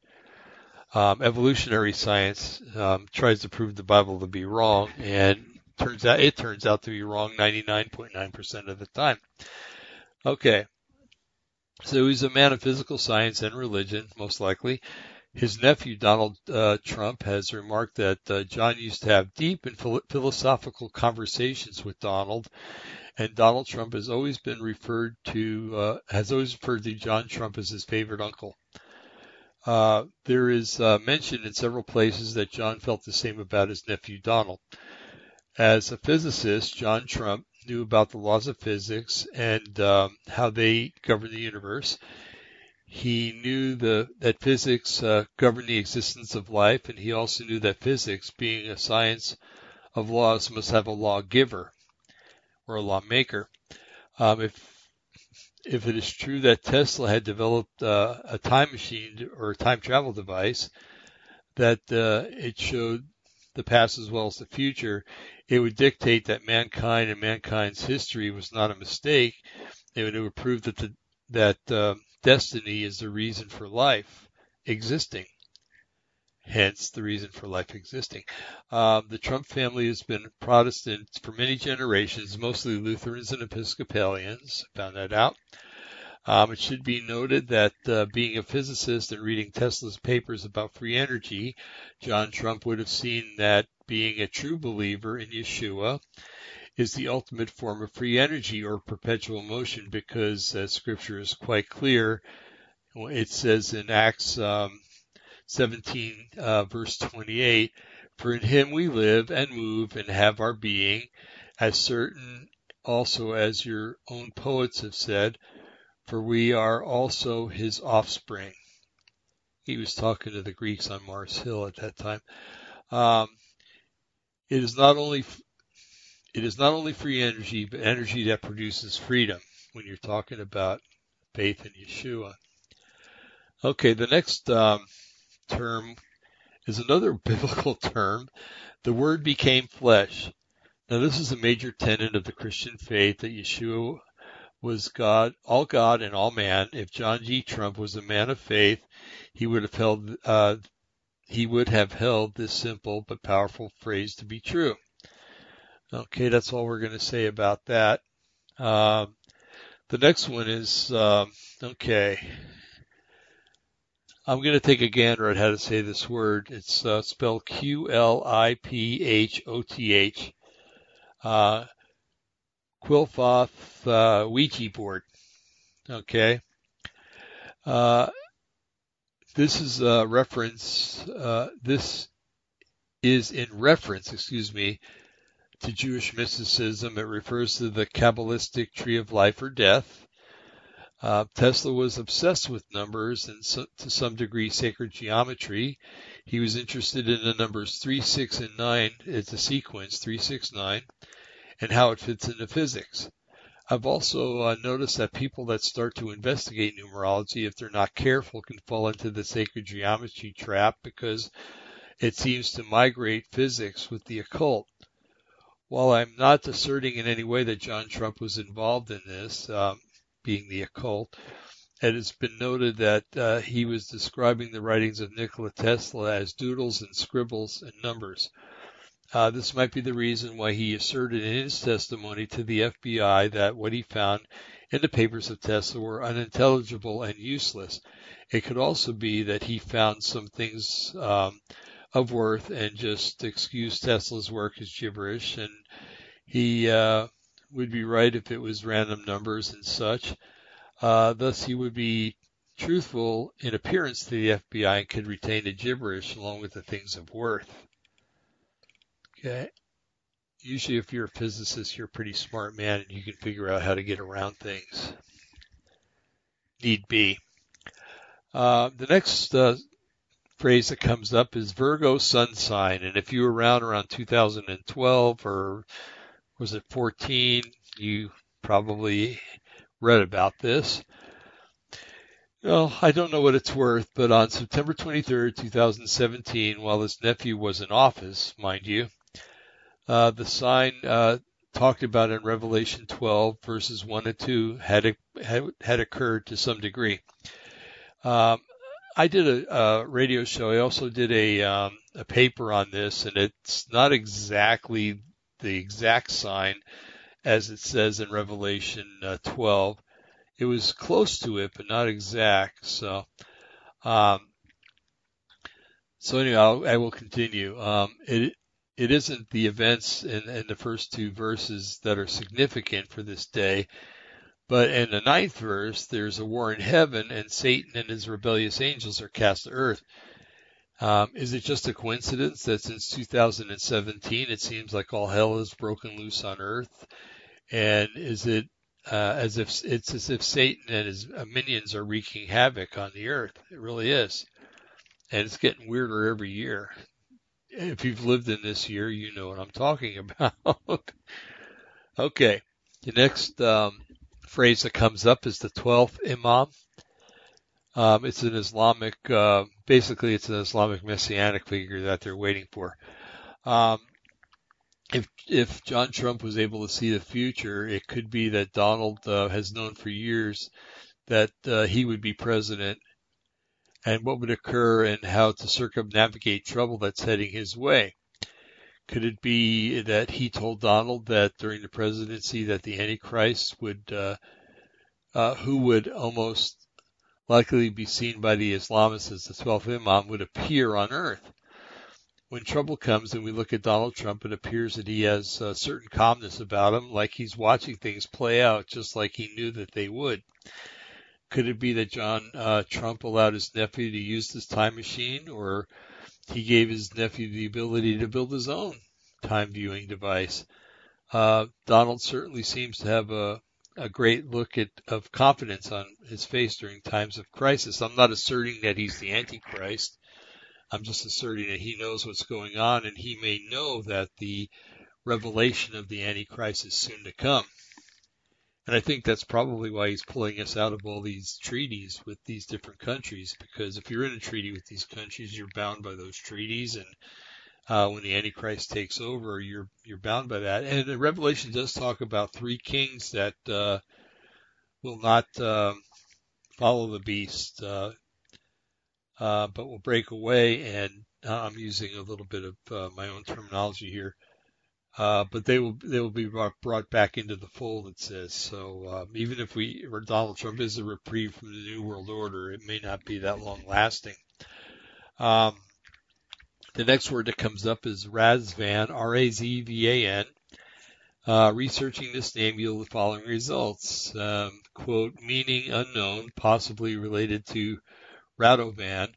Um, evolutionary science um, tries to prove the Bible to be wrong, and turns out it turns out to be wrong 99.9% of the time. Okay, so he's a man of physical science and religion, most likely. His nephew, Donald uh, Trump, has remarked that uh, John used to have deep and philosophical conversations with Donald, and Donald Trump has always been referred to, uh, has always referred to John Trump as his favorite uncle. Uh, there is uh, mention in several places that John felt the same about his nephew Donald. As a physicist, John Trump knew about the laws of physics and um, how they govern the universe. He knew the, that physics uh, governed the existence of life, and he also knew that physics, being a science of laws, must have a lawgiver or a lawmaker. Um, if if it is true that Tesla had developed uh, a time machine or a time travel device that uh, it showed the past as well as the future, it would dictate that mankind and mankind's history was not a mistake. It would, it would prove that the, that uh, destiny is the reason for life existing. Hence, the reason for life existing. Um, the Trump family has been Protestant for many generations, mostly Lutherans and Episcopalians. Found that out. Um, it should be noted that uh, being a physicist and reading Tesla's papers about free energy, John Trump would have seen that being a true believer in Yeshua is the ultimate form of free energy or perpetual motion because uh, scripture is quite clear. It says in Acts um, 17 uh, verse 28, for in him we live and move and have our being, as certain also as your own poets have said, for we are also his offspring. He was talking to the Greeks on Mars Hill at that time. Um, it is not only it is not only free energy, but energy that produces freedom. When you're talking about faith in Yeshua. Okay, the next um, term is another biblical term. The Word became flesh. Now, this is a major tenet of the Christian faith that Yeshua was God, all God and all man. If John G. Trump was a man of faith, he would have held uh, he would have held this simple but powerful phrase to be true. Okay, that's all we're going to say about that. Um, the next one is um, okay. I'm going to take a gander at how to say this word. It's uh, spelled Q L I P H O T H. Uh, Qliphoth uh, Ouija board. Okay. Uh, this is a reference, uh, this is in reference, excuse me, to Jewish mysticism. It refers to the Kabbalistic tree of life or death. Uh, Tesla was obsessed with numbers and so, to some degree sacred geometry. He was interested in the numbers 3, 6, and 9. It's a sequence, 3, 6, 9 and how it fits into physics. I've also uh, noticed that people that start to investigate numerology, if they're not careful, can fall into the sacred geometry trap because it seems to migrate physics with the occult. While I'm not asserting in any way that John Trump was involved in this, um, being the occult, And it has been noted that uh, he was describing the writings of Nikola Tesla as doodles and scribbles and numbers. Uh, this might be the reason why he asserted in his testimony to the FBI that what he found in the papers of Tesla were unintelligible and useless. It could also be that he found some things um, of worth and just excused Tesla's work as gibberish, and he uh, would be right if it was random numbers and such. Uh, thus, he would be truthful in appearance to the FBI and could retain the gibberish along with the things of worth. Okay. Usually, if you're a physicist, you're a pretty smart man and you can figure out how to get around things. Need be. Uh, the next uh, phrase that comes up is Virgo sun sign. And if you were around around 2012 or was it 14, you probably read about this. Well, I don't know what it's worth, but on September 23rd, 2017, while his nephew was in office, mind you, uh, the sign uh, talked about in Revelation 12, verses 1 and 2, had, had, had occurred to some degree. Um, I did a, a, radio show. I also did a, um, a paper on this, and it's not exactly the exact sign as it says in Revelation uh, 12 it was close to it, but not exact. So, um, so anyway, I'll, I will continue. Um, it it isn't the events in, in the first two verses that are significant for this day, but in the ninth verse, there's a war in heaven, and Satan and his rebellious angels are cast to earth. Um, is it just a coincidence that since 2017 it seems like all hell has broken loose on earth? And is it uh, as if it's as if Satan and his minions are wreaking havoc on the earth. It really is, and it's getting weirder every year. If you've lived in this year, you know what I'm talking about. okay, the next um, phrase that comes up is the twelfth Imam. Um, it's an Islamic, uh, basically, it's an Islamic messianic figure that they're waiting for. Um, if if John Trump was able to see the future, it could be that Donald uh, has known for years that uh, he would be president and what would occur and how to circumnavigate trouble that's heading his way. Could it be that he told Donald that during the presidency that the Antichrist would, uh, uh who would almost likely be seen by the Islamists as the 12th Imam, would appear on earth? when trouble comes and we look at Donald Trump, it appears that he has a certain calmness about him, like he's watching things play out just like he knew that they would. Could it be that John uh, Trump allowed his nephew to use this time machine, or he gave his nephew the ability to build his own time viewing device? Uh, Donald certainly seems to have a, a great look at, of confidence on his face during times of crisis. I'm not asserting that he's the Antichrist. I'm just asserting that he knows what's going on and he may know that the revelation of the Antichrist is soon to come. And I think that's probably why he's pulling us out of all these treaties with these different countries, because if you're in a treaty with these countries, you're bound by those treaties, and uh, when the Antichrist takes over, you're you're bound by that. And the Revelation does talk about three kings that uh, will not uh, follow the beast. Uh, uh, but will break away. And uh, I'm using a little bit of uh, my own terminology here. Uh, but they will they will be brought, brought back into the fold. It says so. Um, even if we or Donald Trump is a reprieve from the New World Order, it may not be that long lasting. Um, the next word that comes up is Razvan, R-A-Z-V-A-N. Uh, researching this name yielded the following results. Um, quote, meaning unknown, possibly related to Radovan.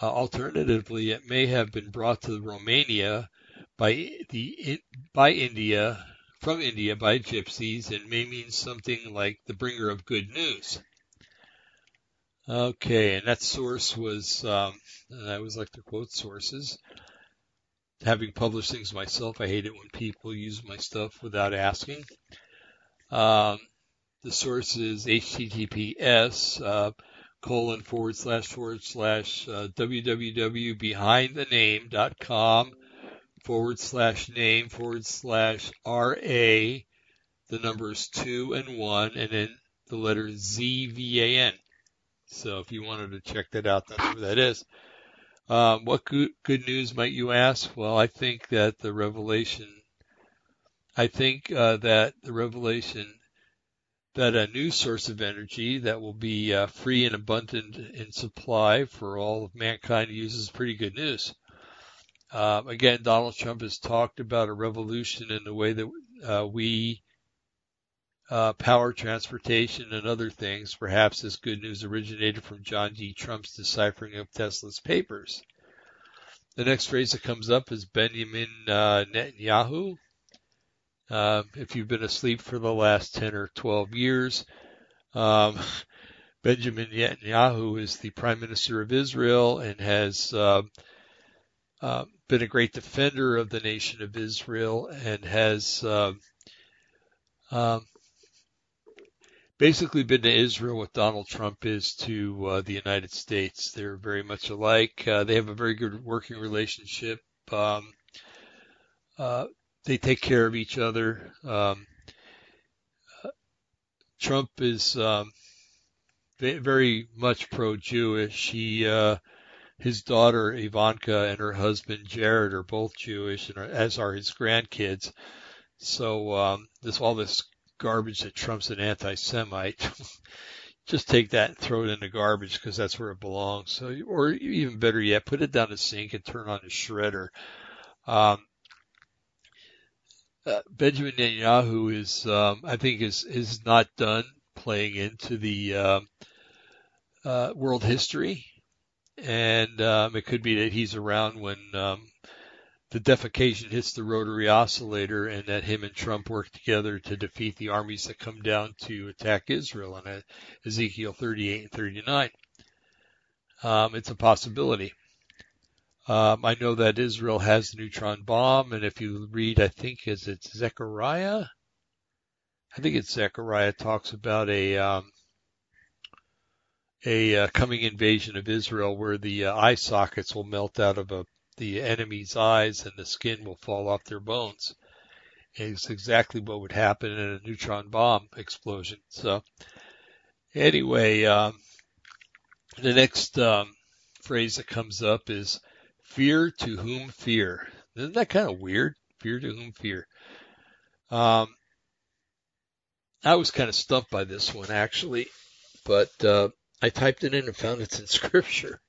Uh, alternatively, it may have been brought to Romania by the by India from India by gypsies and may mean something like the bringer of good news. Okay, and that source was, um, I always like to quote sources. Having published things myself, I hate it when people use my stuff without asking. Um, the source is HTTPS uh, colon forward slash forward slash uh, www.behindthename.com forward slash name forward slash RA, the numbers two and one, and then the letter ZVAN. So if you wanted to check that out, that's where that is. Um, what good, good news might you ask? Well, I think that the revelation, I think uh, that the revelation that a new source of energy that will be uh, free and abundant in supply for all of mankind to use is pretty good news. Uh, again, Donald Trump has talked about a revolution in the way that uh, we uh, power transportation and other things. Perhaps this good news originated from John D. Trump's deciphering of Tesla's papers. The next phrase that comes up is Benjamin uh, Netanyahu. Uh, if you've been asleep for the last 10 or 12 years, um, Benjamin Netanyahu is the prime minister of Israel and has uh, uh, been a great defender of the nation of Israel and has um, basically been to Israel what Donald Trump is to uh, the United States. They're very much alike. Uh, they have a very good working relationship. Um, uh, they take care of each other. Um, Trump is um, very much pro-Jewish. He, uh, his daughter Ivanka and her husband Jared are both Jewish, and are, as are his grandkids. So um, this all this garbage that Trump's an anti-Semite. Just take that and throw it in the garbage because that's where it belongs. So, or even better yet, put it down the sink and turn on the shredder. Um, uh, Benjamin Netanyahu is, um, I think, is is not done playing into the uh, uh, world history, and um, it could be that he's around when um, the defecation hits the rotary oscillator and that him and Trump work together to defeat the armies that come down to attack Israel in Ezekiel 38 and 39. Um, it's a possibility. Um, I know that Israel has the neutron bomb, and if you read, I think is it Zechariah? I think it's Zechariah talks about a um, a uh, coming invasion of Israel where the uh, eye sockets will melt out of a the enemy's eyes and the skin will fall off their bones. It's exactly what would happen in a neutron bomb explosion. So anyway, um, the next um, phrase that comes up is fear to whom fear. Isn't that kind of weird? Fear to whom fear. Um, I was kind of stumped by this one actually, but uh, I typed it in and found it's in scripture.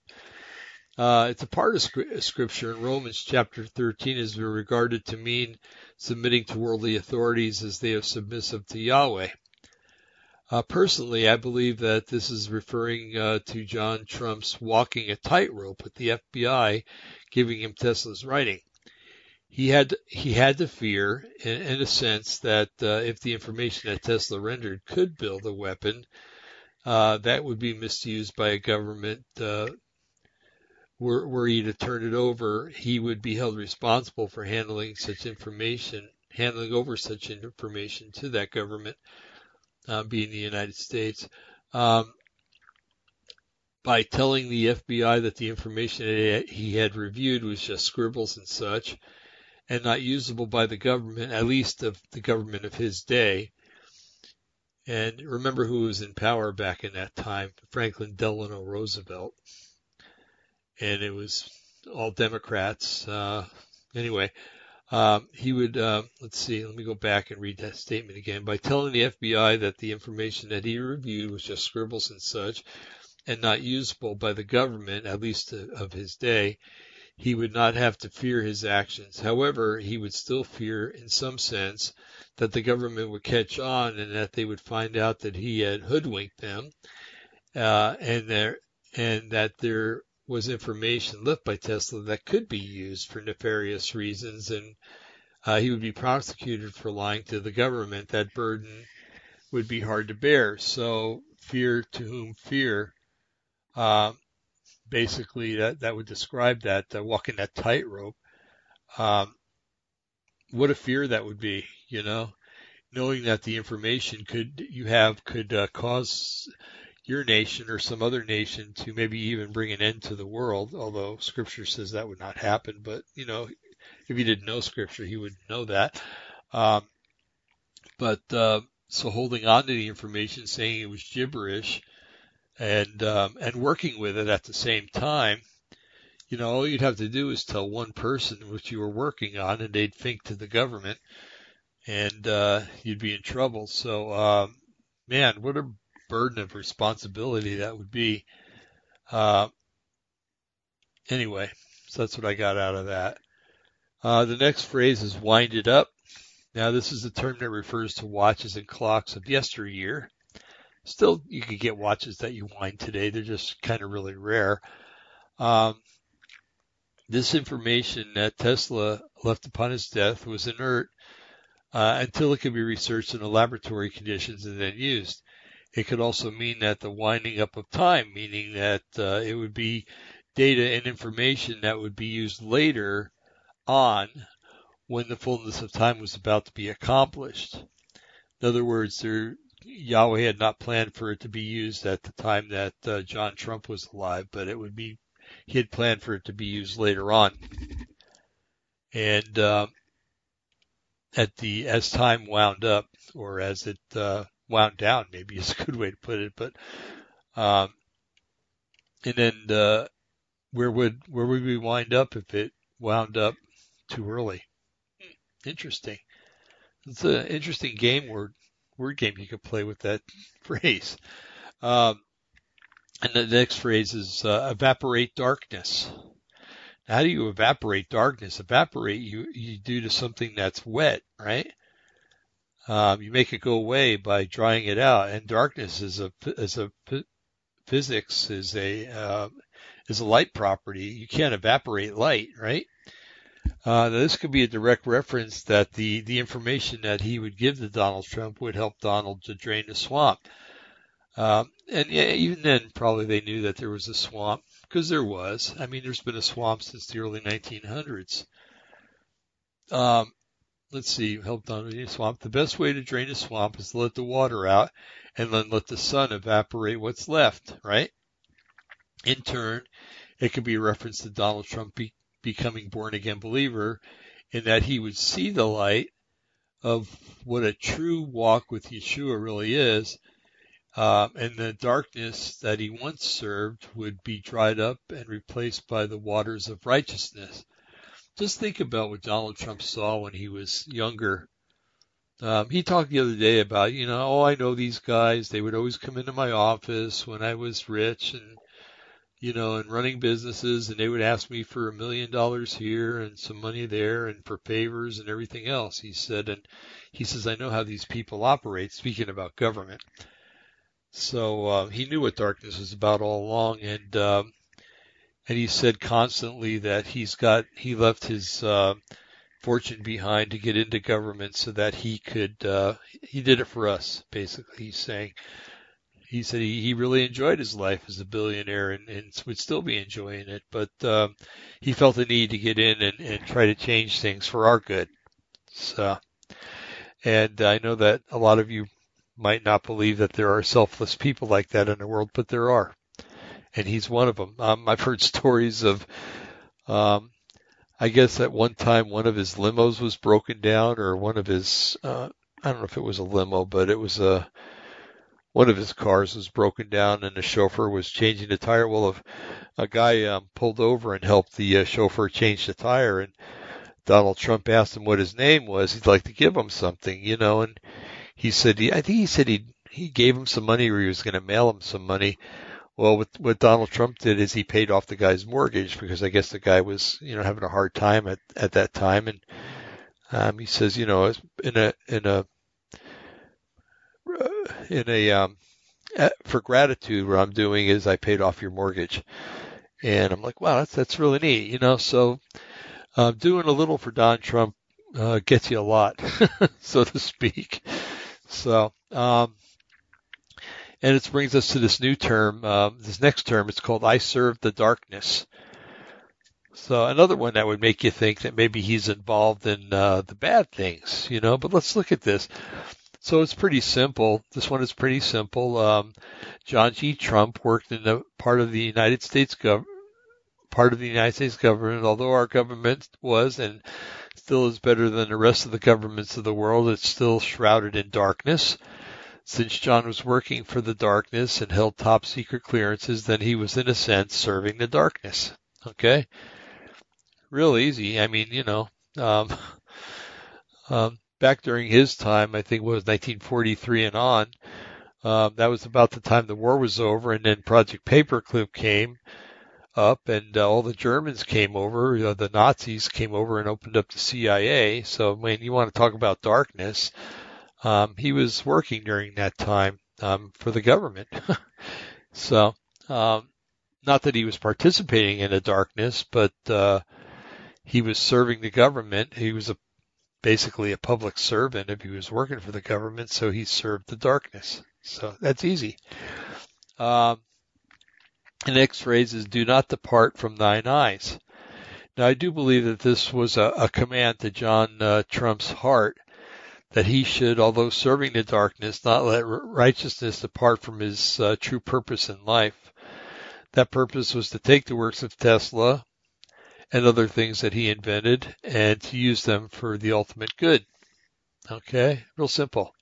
Uh, it's a part of scripture in Romans chapter 13 is regarded to mean submitting to worldly authorities as they are submissive to Yahweh. Uh, personally, I believe that this is referring uh, to John Trump's walking a tightrope with the FBI giving him Tesla's writing. He had he had to fear, in, in a sense, that uh, if the information that Tesla rendered could build a weapon, uh, that would be misused by a government uh, were, were he to turn it over, he would be held responsible for handling such information, handling over such information to that government, uh, being the United States. Um, by telling the FBI that the information he had reviewed was just scribbles and such, and not usable by the government, at least of the government of his day. And remember who was in power back in that time Franklin Delano Roosevelt and it was all Democrats. Uh, anyway, um, he would, uh, let's see, let me go back and read that statement again. By telling the FBI that the information that he reviewed was just scribbles and such, and not usable by the government, at least of his day, he would not have to fear his actions. However, he would still fear, in some sense, that the government would catch on and that they would find out that he had hoodwinked them, uh, and and that there was information left by Tesla that could be used for nefarious reasons, and uh, he would be prosecuted for lying to the government. That burden would be hard to bear. So, fear to whom fear. Uh, basically, that that would describe that uh, walking that tightrope. Um, what a fear that would be, you know, knowing that the information could you have could uh, cause your nation or some other nation to maybe even bring an end to the world, although scripture says that would not happen. But, you know, if he didn't know scripture, he would know that. Um, but, uh, so holding on to the information, saying it was gibberish and, um, and working with it at the same time, you know, all you'd have to do is tell one person what you were working on and they'd think to the government and, uh, you'd be in trouble. So, um, man, what a burden of responsibility that would be. Uh, anyway, so that's what I got out of that. Uh, the next phrase is wind it up. Now, this is a term that refers to watches and clocks of yesteryear. Still, you could get watches that you wind today. They're just kind of really rare. Um, this information that Tesla left upon his death was inert uh, until it could be researched in the laboratory conditions and then used. It could also mean that the winding up of time, meaning that uh, it would be data and information that would be used later on when the fullness of time was about to be accomplished. In other words, there, Yahweh had not planned for it to be used at the time that uh, John Trump was alive, but it would be he had planned for it to be used later on. And uh, at the as time wound up, or as it uh, wound down, maybe is a good way to put it. But um, and then uh, where would where would we wind up if it wound up too early? Interesting. It's an interesting game word word game you could play with that phrase. Um, and the next phrase is uh, evaporate darkness. How do you evaporate darkness? Evaporate you you do to something that's wet, right? Um, you make it go away by drying it out, and darkness is a is a physics is a uh, is a light property. You can't evaporate light, right? Uh, this could be a direct reference that the, the information that he would give to Donald Trump would help Donald to drain the swamp. Um, and yeah, even then, probably they knew that there was a swamp because there was. I mean, there's been a swamp since the early 1900s. Um, let's see, help Donald drain the swamp. The best way to drain a swamp is to let the water out and then let the sun evaporate what's left, right? In turn, it could be a reference to Donald Trump be, becoming born again believer in that he would see the light of what a true walk with Yeshua really is. Um, and the darkness that he once served would be dried up and replaced by the waters of righteousness. Just think about what Donald Trump saw when he was younger. Um, he talked the other day about, you know, oh, I know these guys. They would always come into my office when I was rich and you know, and running businesses, and they would ask me for a million dollars here and some money there, and for favors and everything else. He said, and he says, I know how these people operate. Speaking about government, so uh, he knew what darkness was about all along, and um, and he said constantly that he's got he left his uh, fortune behind to get into government so that he could uh, he did it for us. Basically, he's saying he said he, he really enjoyed his life as a billionaire and, and would still be enjoying it, but um, he felt the need to get in and, and try to change things for our good. So, and I know that a lot of you might not believe that there are selfless people like that in the world, but there are, and he's one of them. Um, I've heard stories of, um, I guess at one time one of his limos was broken down, or one of his, uh, I don't know if it was a limo, but it was a one of his cars was broken down and the chauffeur was changing the tire. Well, a, a guy um, pulled over and helped the uh, chauffeur change the tire, and Donald Trump asked him what his name was. He'd like to give him something, you know, and he said, he, I think he said he he gave him some money or he was going to mail him some money. Well, what, what Donald Trump did is he paid off the guy's mortgage because I guess the guy was, you know, having a hard time at, at that time. And, um, he says, you know, in a, in a in a um, for gratitude, what I'm doing is I paid off your mortgage, and I'm like, wow, that's that's really neat, you know. So uh, doing a little for Don Trump uh, gets you a lot, so to speak. So, um, and it brings us to this new term, um, this next term. It's called "I serve the darkness." So another one that would make you think that maybe he's involved in uh, the bad things, you know. But let's look at this. So it's pretty simple. This one is pretty simple. Um, John G. Trump worked in the part of the United States gov- part of the United States government. Although our government was and still is better than the rest of the governments of the world, it's still shrouded in darkness. Since John was working for the darkness and held top secret clearances, then he was in a sense serving the darkness. Okay, real easy. I mean, you know, um, um, back during his time, I think it was 1943 and on. Um, that was about the time the war was over, and then Project Paperclip came up, and uh, all the Germans came over. Uh, the Nazis came over and opened up the CIA. So, when you want to talk about darkness, um, he was working during that time um, for the government. so, um, not that he was participating in the darkness, but uh, he was serving the government. He was a basically a public servant if he was working for the government, so he served the darkness. So that's easy. Um, the next phrase is, do not depart from thine eyes. Now, I do believe that this was a, a command to John uh, Trump's heart that he should, although serving the darkness, not let righteousness depart from his uh, true purpose in life. That purpose was to take the works of Tesla and other things that he invented and to use them for the ultimate good. Okay, real simple.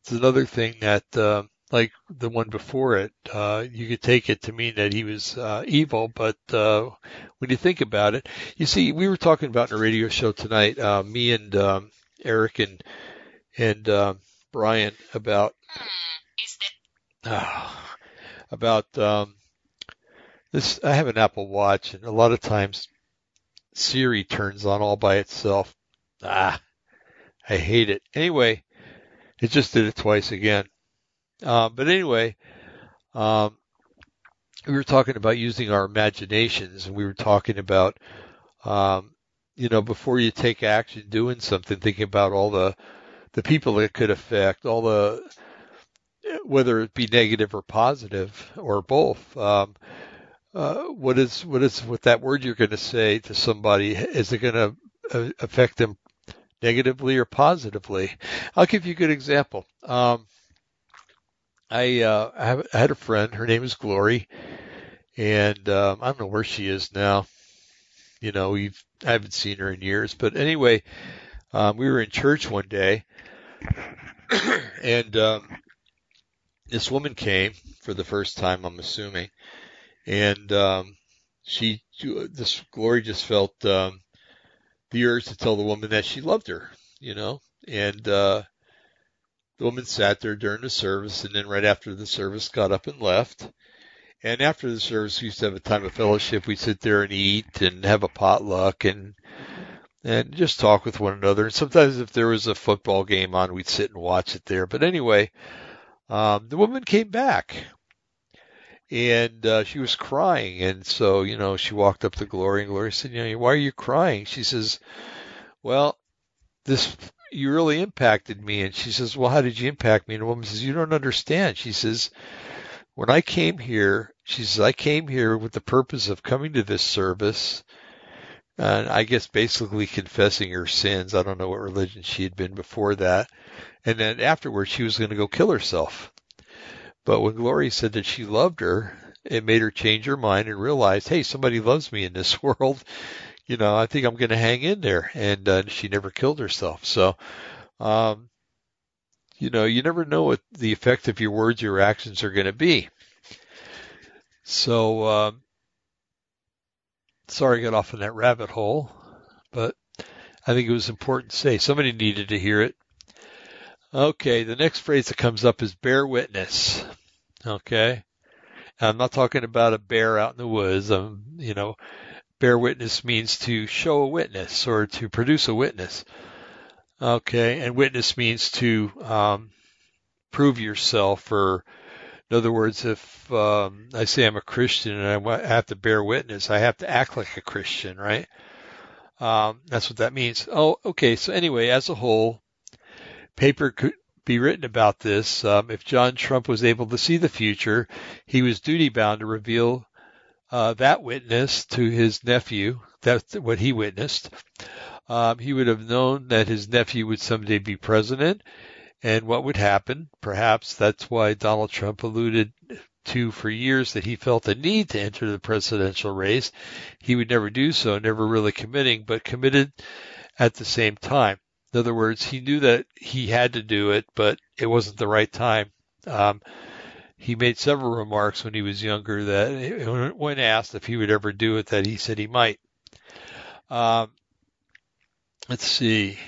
It's another thing that, uh, like the one before it, uh, you could take it to mean that he was uh, evil, but uh, when you think about it, you see, we were talking about in a radio show tonight, uh, me and um, Eric and and uh, Brian about uh, about um, this. I have an Apple Watch, and a lot of times Siri turns on all by itself. Ah, I hate it. Anyway, it just did it twice again. Uh, but anyway, um, we were talking about using our imaginations, and we were talking about, um, you know, before you take action doing something, thinking about all the the people it could affect, all the whether it be negative or positive or both. Um, uh, what is what is what that word you're going to say to somebody? Is it going to uh, affect them negatively or positively? I'll give you a good example. Um, I, uh, I, have, I had a friend. Her name is Glory, and um, I don't know where she is now. You know, we've I haven't seen her in years, but anyway, um, we were in church one day, and um, this woman came for the first time. I'm assuming, and um, she this Glory just felt um, the urge to tell the woman that she loved her, you know, and uh, the woman sat there during the service, and then right after the service, got up and left. And after the service, we used to have a time of fellowship. We'd sit there and eat and have a potluck and and just talk with one another. And sometimes, if there was a football game on, we'd sit and watch it there. But anyway, um, the woman came back and uh, she was crying. And so, you know, she walked up to Glory, and Glory said, "You know, why are you crying?" She says, "Well, this you really impacted me." And she says, "Well, how did you impact me?" And the woman says, "You don't understand." She says, "When I came here, she says I came here with the purpose of coming to this service." And I guess basically confessing her sins. I don't know what religion she had been before that. And then afterwards, she was going to go kill herself. But when Glory said that she loved her, it made her change her mind and realize, hey, somebody loves me in this world. You know, I think I'm going to hang in there. And uh, she never killed herself. So, um, you know, you never know what the effect of your words, your actions are going to be. So, um, sorry I got off in that rabbit hole, but I think it was important to say. Somebody needed to hear it. Okay, the next phrase that comes up is bear witness. Okay. I'm not talking about a bear out in the woods. Um, you know, bear witness means to show a witness or to produce a witness. Okay. And witness means to, um, prove yourself or, in other words, if, um, I say I'm a Christian and I have to bear witness, I have to act like a Christian, right? Um, that's what that means. Oh, okay. So anyway, as a whole, paper could be written about this. Um, if John Trump was able to see the future, he was duty bound to reveal uh, that witness to his nephew. That's what he witnessed. Um, he would have known that his nephew would someday be president and what would happen. Perhaps that's why Donald Trump alluded to for years that he felt the need to enter the presidential race. He would never do so, never really committing, but committed at the same time. In other words, he knew that he had to do it, but it wasn't the right time. Um, he made several remarks when he was younger that when asked if he would ever do it, that he said he might. Um, let's see.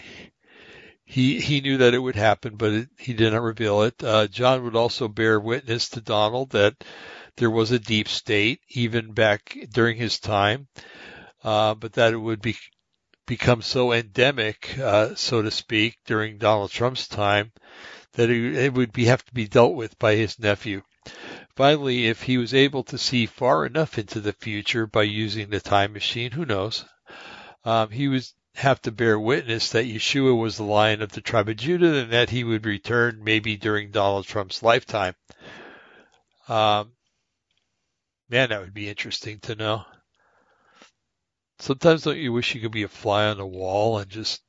He he knew that it would happen, but it, he did not reveal it. Uh, John would also bear witness to Donald that there was a deep state even back during his time, uh, but that it would be become so endemic, uh, so to speak, during Donald Trump's time that it, it would be, have to be dealt with by his nephew. Finally, if he was able to see far enough into the future by using the time machine, who knows? Um, he would have to bear witness that Yeshua was the lion of the tribe of Judah and that he would return maybe during Donald Trump's lifetime. Um, man, that would be interesting to know. Sometimes don't you wish you could be a fly on the wall and just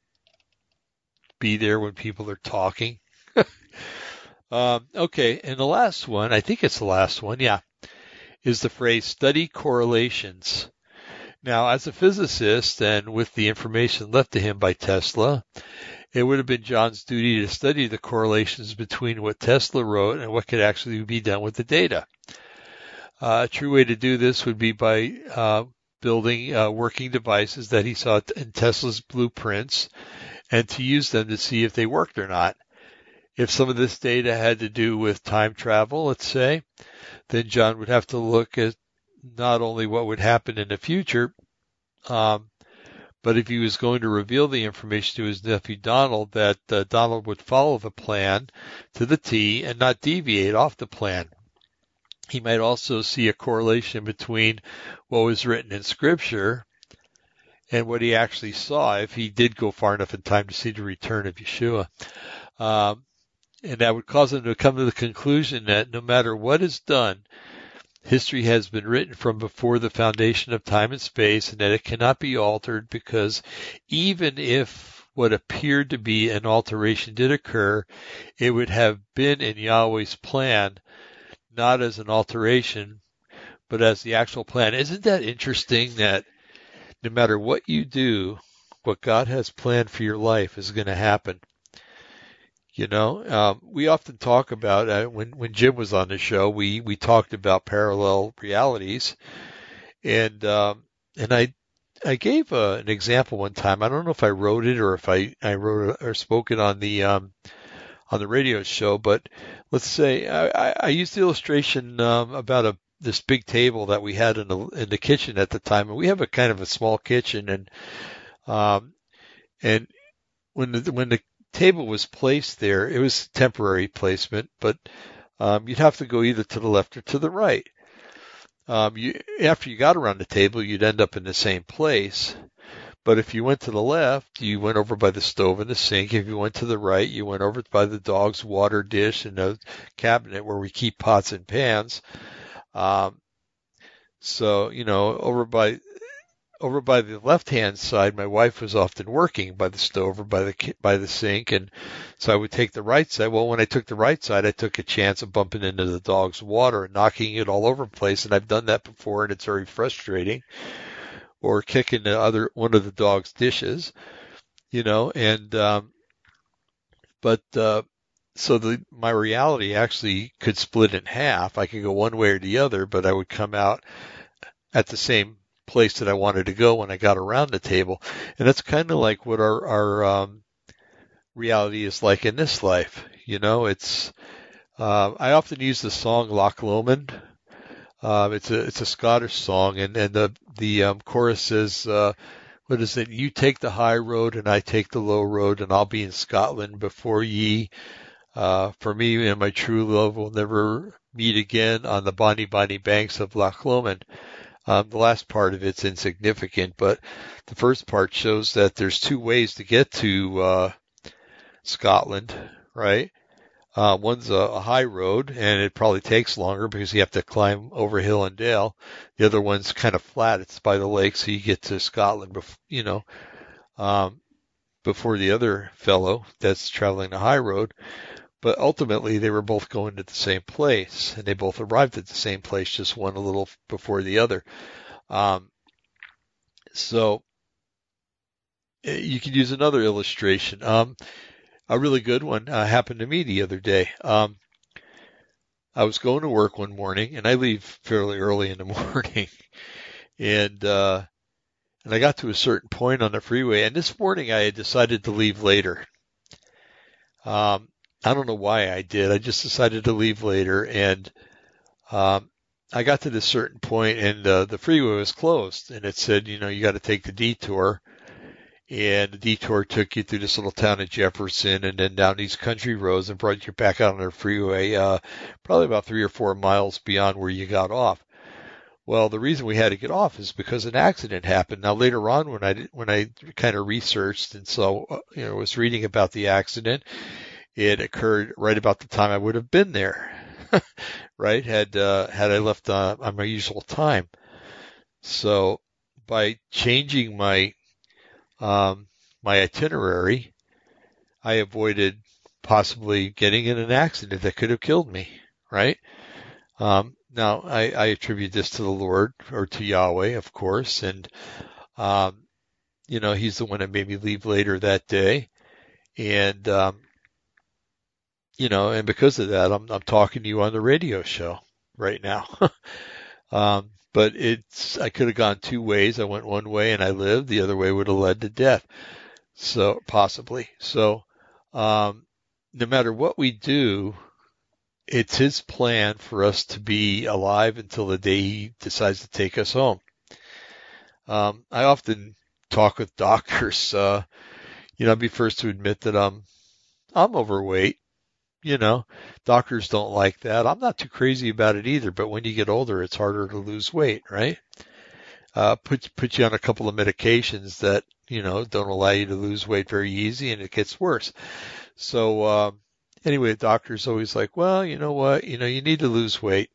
be there when people are talking? um, okay, and the last one, I think it's the last one, yeah, is the phrase study correlations. Now, as a physicist and with the information left to him by Tesla, it would have been John's duty to study the correlations between what Tesla wrote and what could actually be done with the data. Uh, a true way to do this would be by uh, building uh, working devices that he saw in Tesla's blueprints and to use them to see if they worked or not. If some of this data had to do with time travel, let's say, then John would have to look at not only what would happen in the future, um, but if he was going to reveal the information to his nephew Donald, that uh, Donald would follow the plan to the T and not deviate off the plan. He might also see a correlation between what was written in Scripture and what he actually saw if he did go far enough in time to see the return of Yeshua. Um, and that would cause him to come to the conclusion that no matter what is done, history has been written from before the foundation of time and space and that it cannot be altered because even if what appeared to be an alteration did occur, it would have been in Yahweh's plan, not as an alteration, but as the actual plan. Isn't that interesting that no matter what you do, what God has planned for your life is going to happen? You know, um, we often talk about uh, when when Jim was on the show, we we talked about parallel realities, and um, and I I gave uh, an example one time. I don't know if I wrote it or if I I wrote or spoke it on the um, on the radio show, but let's say I, I used the illustration um, about a this big table that we had in the in the kitchen at the time, and we have a kind of a small kitchen, and um, and when the when the table was placed there, it was temporary placement, but um, you'd have to go either to the left or to the right. Um, you, after you got around the table, you'd end up in the same place. But if you went to the left, you went over by the stove and the sink. If you went to the right, you went over by the dog's water dish and the cabinet where we keep pots and pans. Um, so, you know, over by over by the left hand side, my wife was often working by the stove or by the by the sink, and so I would take the right side. Well, when I took the right side, I took a chance of bumping into the dog's water and knocking it all over the place, and I've done that before, and it's very frustrating. Or kicking the other one of the dog's dishes, you know, and um, but uh, so the my reality actually could split in half. I could go one way or the other, but I would come out at the same place that I wanted to go when I got around the table. And that's kind of like what our, our, um, reality is like in this life. You know, it's, uh, I often use the song Loch Lomond. Uh, it's a, it's a Scottish song and, and the, the, um, chorus says, uh, what is it? You take the high road and I take the low road and I'll be in Scotland before ye. Uh, for me and my true love will never meet again on the bonny, bonny banks of Loch Lomond. Um, the last part of it's insignificant, but the first part shows that there's two ways to get to uh, Scotland, right? Uh, one's a, a, high road, and it probably takes longer because you have to climb over hill and dale. The other one's kind of flat; it's by the lake, so you get to Scotland, bef- you know, um, before the other fellow that's traveling the high road. But ultimately, they were both going to the same place, and they both arrived at the same place, just one a little before the other. Um, so eh, you could use another illustration. Um, a really good one uh, happened to me the other day. Um, I was going to work one morning, and I leave fairly early in the morning, and uh, and I got to a certain point on the freeway, and this morning I had decided to leave later. Um, I don't know why I did. I just decided to leave later, and um, I got to this certain point, and uh, the freeway was closed, and it said, you know, you got to take the detour and the detour took you through this little town of Jefferson and then down these country roads and brought you back out on the freeway, uh, probably about three or four miles beyond where you got off. Well, the reason we had to get off is because an accident happened. Now later on, when I when I kind of researched and so uh, you know was reading about the accident, it occurred right about the time I would have been there, right? Had uh, had I left uh, on my usual time. So by changing my um, my itinerary, I avoided possibly getting in an accident that could have killed me, right? Um, now, I, I, attribute this to the Lord or to Yahweh, of course, and, um, you know, He's the one that made me leave later that day. And, um, you know, and because of that, I'm, I'm talking to you on the radio show right now. um, but it's I could have gone two ways. I went one way and I lived. The other way would have led to death. So possibly. So um, no matter what we do, it's his plan for us to be alive until the day he decides to take us home. Um, I often talk with doctors. Uh, you know, I'd be first to admit that I'm I'm overweight you know, doctors don't like that. I'm not too crazy about it either, but when you get older, it's harder to lose weight, right? Uh, put, put you on a couple of medications that, you know, don't allow you to lose weight very easy and it gets worse. So, um, anyway, the doctor's always like, well, you know what, you know, you need to lose weight.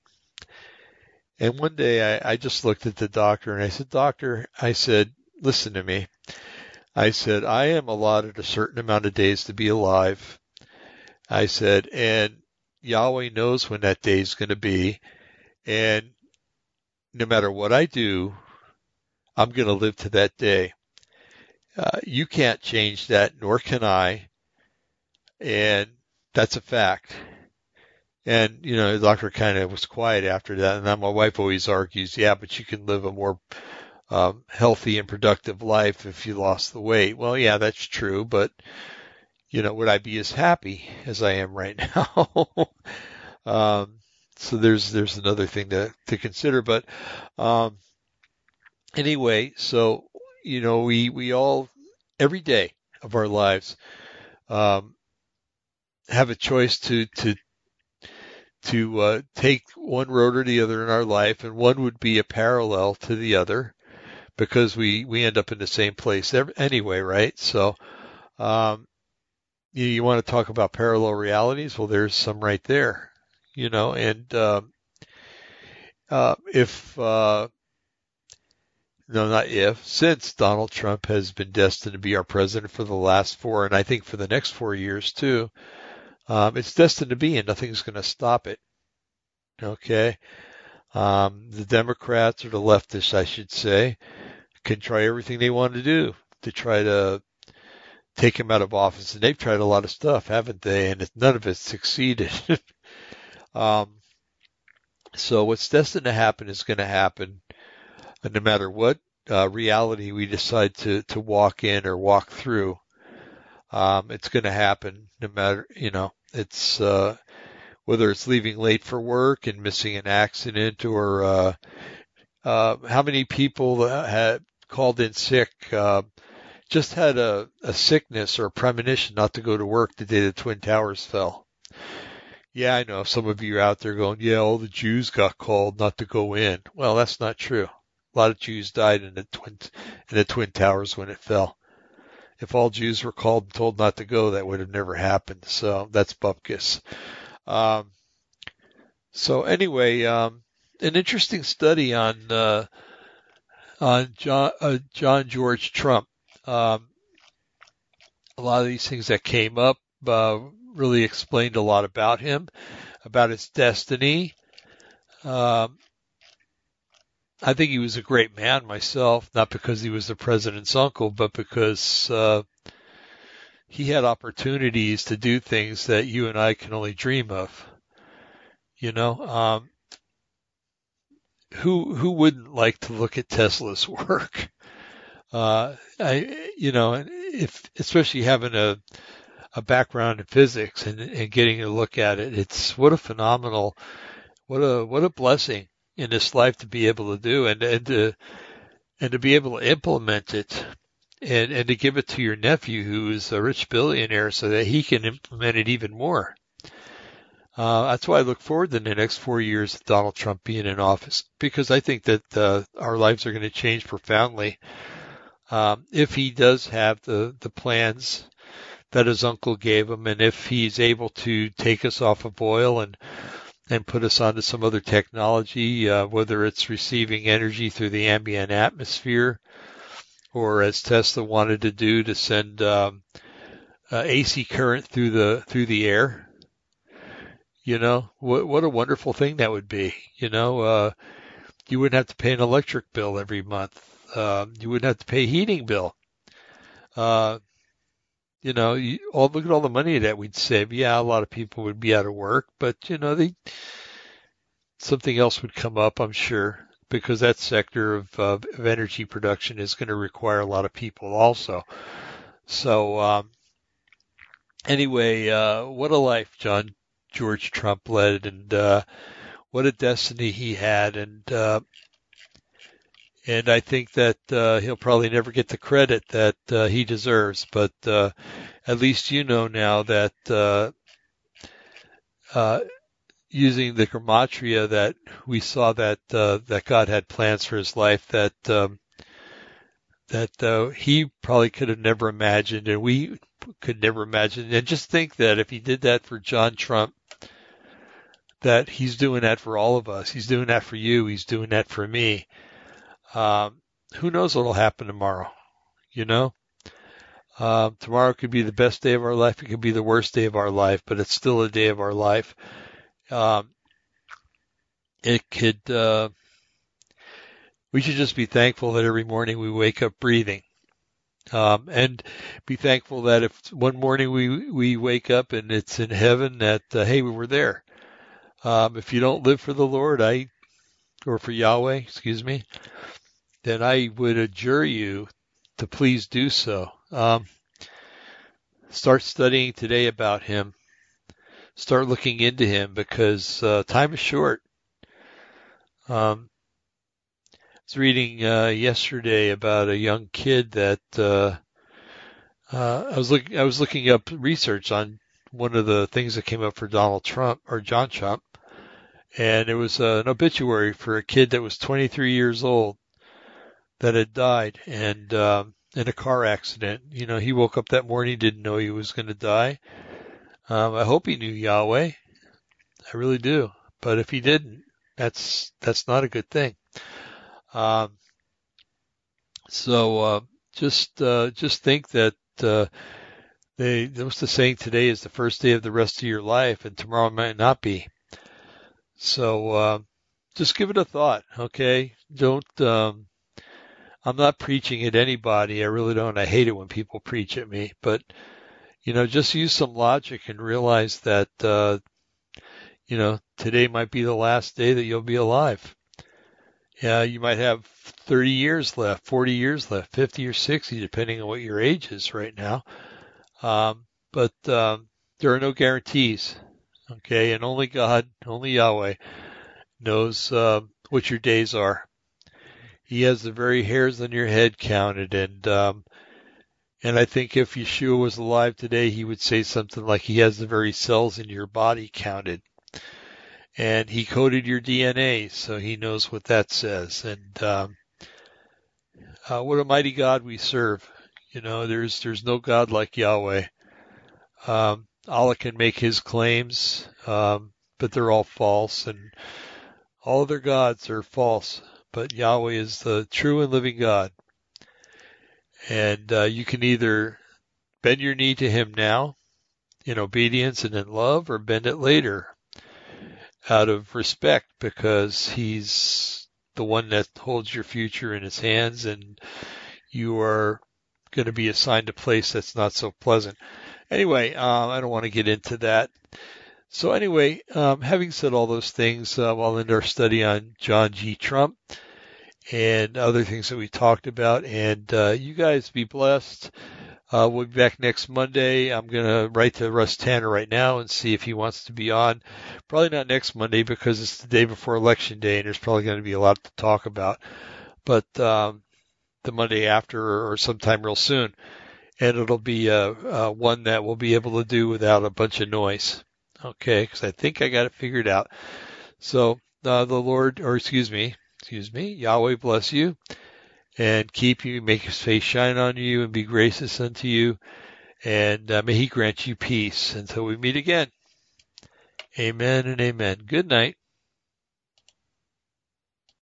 And one day I, I just looked at the doctor and I said, doctor, I said, listen to me. I said, I am allotted a certain amount of days to be alive I said, and Yahweh knows when that day is going to be. And no matter what I do, I'm going to live to that day. Uh, you can't change that, nor can I. And that's a fact. And, you know, the doctor kind of was quiet after that. And then my wife always argues, yeah, but you can live a more um, healthy and productive life if you lost the weight. Well, yeah, that's true. But you know, would I be as happy as I am right now? um, so there's there's another thing to to consider. But um, anyway, so you know, we we all every day of our lives um, have a choice to to to uh, take one road or the other in our life, and one would be a parallel to the other because we we end up in the same place anyway, right? So um, you, want to talk about parallel realities? Well, there's some right there, you know, and, uh, uh, if, uh, no, not if, since Donald Trump has been destined to be our president for the last four, and I think for the next four years too, um, it's destined to be, and nothing's going to stop it. Okay. Um, the Democrats or the leftists, I should say, can try everything they want to do to try to take him out of office. And they've tried a lot of stuff, haven't they? And none of it succeeded. um, so what's destined to happen is going to happen, and no matter what uh, reality we decide to to walk in or walk through. Um, it's going to happen no matter, you know, it's, uh, whether it's leaving late for work and missing an accident or, uh, uh, how many people had called in sick, uh, just had a, a sickness or a premonition not to go to work the day the Twin Towers fell. Yeah, I know some of you are out there going, yeah, all the Jews got called not to go in. Well, that's not true. A lot of Jews died in the Twin, in the Twin Towers when it fell. If all Jews were called and told not to go, that would have never happened. So that's bupkis. Um, so anyway, um, an interesting study on, uh, on John, uh, John George Trump. Um, a lot of these things that came up uh, really explained a lot about him, about his destiny. Um, I think he was a great man myself, not because he was the president's uncle, but because uh, he had opportunities to do things that you and I can only dream of. You know, um, who who wouldn't like to look at Tesla's work? Uh, I, you know, if especially having a a background in physics and, and getting a look at it, it's what a phenomenal, what a what a blessing in this life to be able to do and and to and to be able to implement it and and to give it to your nephew who is a rich billionaire so that he can implement it even more. Uh, that's why I look forward to the next four years of Donald Trump being in office because I think that uh, our lives are going to change profoundly um, if he does have the the plans that his uncle gave him, and if he's able to take us off of oil and and put us onto some other technology, uh, whether it's receiving energy through the ambient atmosphere, or as Tesla wanted to do, to send um, uh, AC current through the through the air you know, what what a wonderful thing that would be. You know, uh, you wouldn't have to pay an electric bill every month. Uh, you wouldn't have to pay heating bill. Uh, you know, you, all look at all the money that we'd save. Yeah, a lot of people would be out of work, but you know, they something else would come up, I'm sure, because that sector of, uh, of energy production is going to require a lot of people also. So, um, anyway, uh, what a life, John. George Trump led, and uh, what a destiny he had, and uh, and I think that uh, he'll probably never get the credit that uh, he deserves. But uh, at least you know now that uh, uh, using the gematria that we saw that uh, that God had plans for his life that um, that uh, he probably could have never imagined, and we could never imagine. And just think that if he did that for John Trump, that he's doing that for all of us. He's doing that for you. He's doing that for me. Um, who knows what'll happen tomorrow? You know, um, tomorrow could be the best day of our life. It could be the worst day of our life, but it's still a day of our life. Um, it could. Uh, we should just be thankful that every morning we wake up breathing. Um, and be thankful that if one morning we we wake up and it's in heaven, that uh, hey, we were there. Um, if you don't live for the Lord, I, or for Yahweh, excuse me, then I would adjure you to please do so. Um, start studying today about Him. Start looking into Him because uh, time is short. Um, I was reading uh, yesterday about a young kid that uh, uh, I was. I was looking up research on one of the things that came up for Donald Trump or John Trump, and it was uh, an obituary for a kid that was 23 years old that had died and um, in a car accident. You know, he woke up that morning, didn't know he was going to die. Um, I hope he knew Yahweh. I really do. But if he didn't, that's that's not a good thing. Um, so uh, just uh, just think that uh, they what's the saying today is the first day of the rest of your life, and tomorrow might not be. So uh, just give it a thought, okay? Don't. Um, I'm not preaching at anybody. I really don't. I hate it when people preach at me, but you know, just use some logic and realize that uh, you know today might be the last day that you'll be alive. Yeah, you might have 30 years left, 40 years left, 50 or 60, depending on what your age is right now. Um, but um, there are no guarantees. Okay, and only God, only Yahweh knows uh, what your days are. He has the very hairs on your head counted, and um, and I think if Yeshua was alive today, he would say something like he has the very cells in your body counted, and he coded your DNA, so he knows what that says. And um, uh, what a mighty God we serve! You know, there's there's no God like Yahweh. Um, Allah can make his claims, um, but they're all false, and all other gods are false. But Yahweh is the true and living God, and uh, you can either bend your knee to Him now in obedience and in love, or bend it later out of respect because He's the one that holds your future in His hands, and you are going to be assigned a place that's not so pleasant. Anyway, um, I don't want to get into that. So anyway, um, having said all those things, uh, I'll end our study on John G. Trump and other things that we talked about. And uh, you guys be blessed. Uh, we'll be back next Monday. I'm going to write to Russ Tanner right now and see if he wants to be on. Probably not next Monday because it's the day before election day and there's probably going to be a lot to talk about. But um, the Monday after or sometime real soon. And it'll be uh, uh, one that we'll be able to do without a bunch of noise. Okay, because I think I got it figured out. So uh, the Lord, or excuse me, excuse me, Yahweh bless you and keep you, make his face shine on you and be gracious unto you. And uh, may he grant you peace until we meet again. Amen and amen. Good night.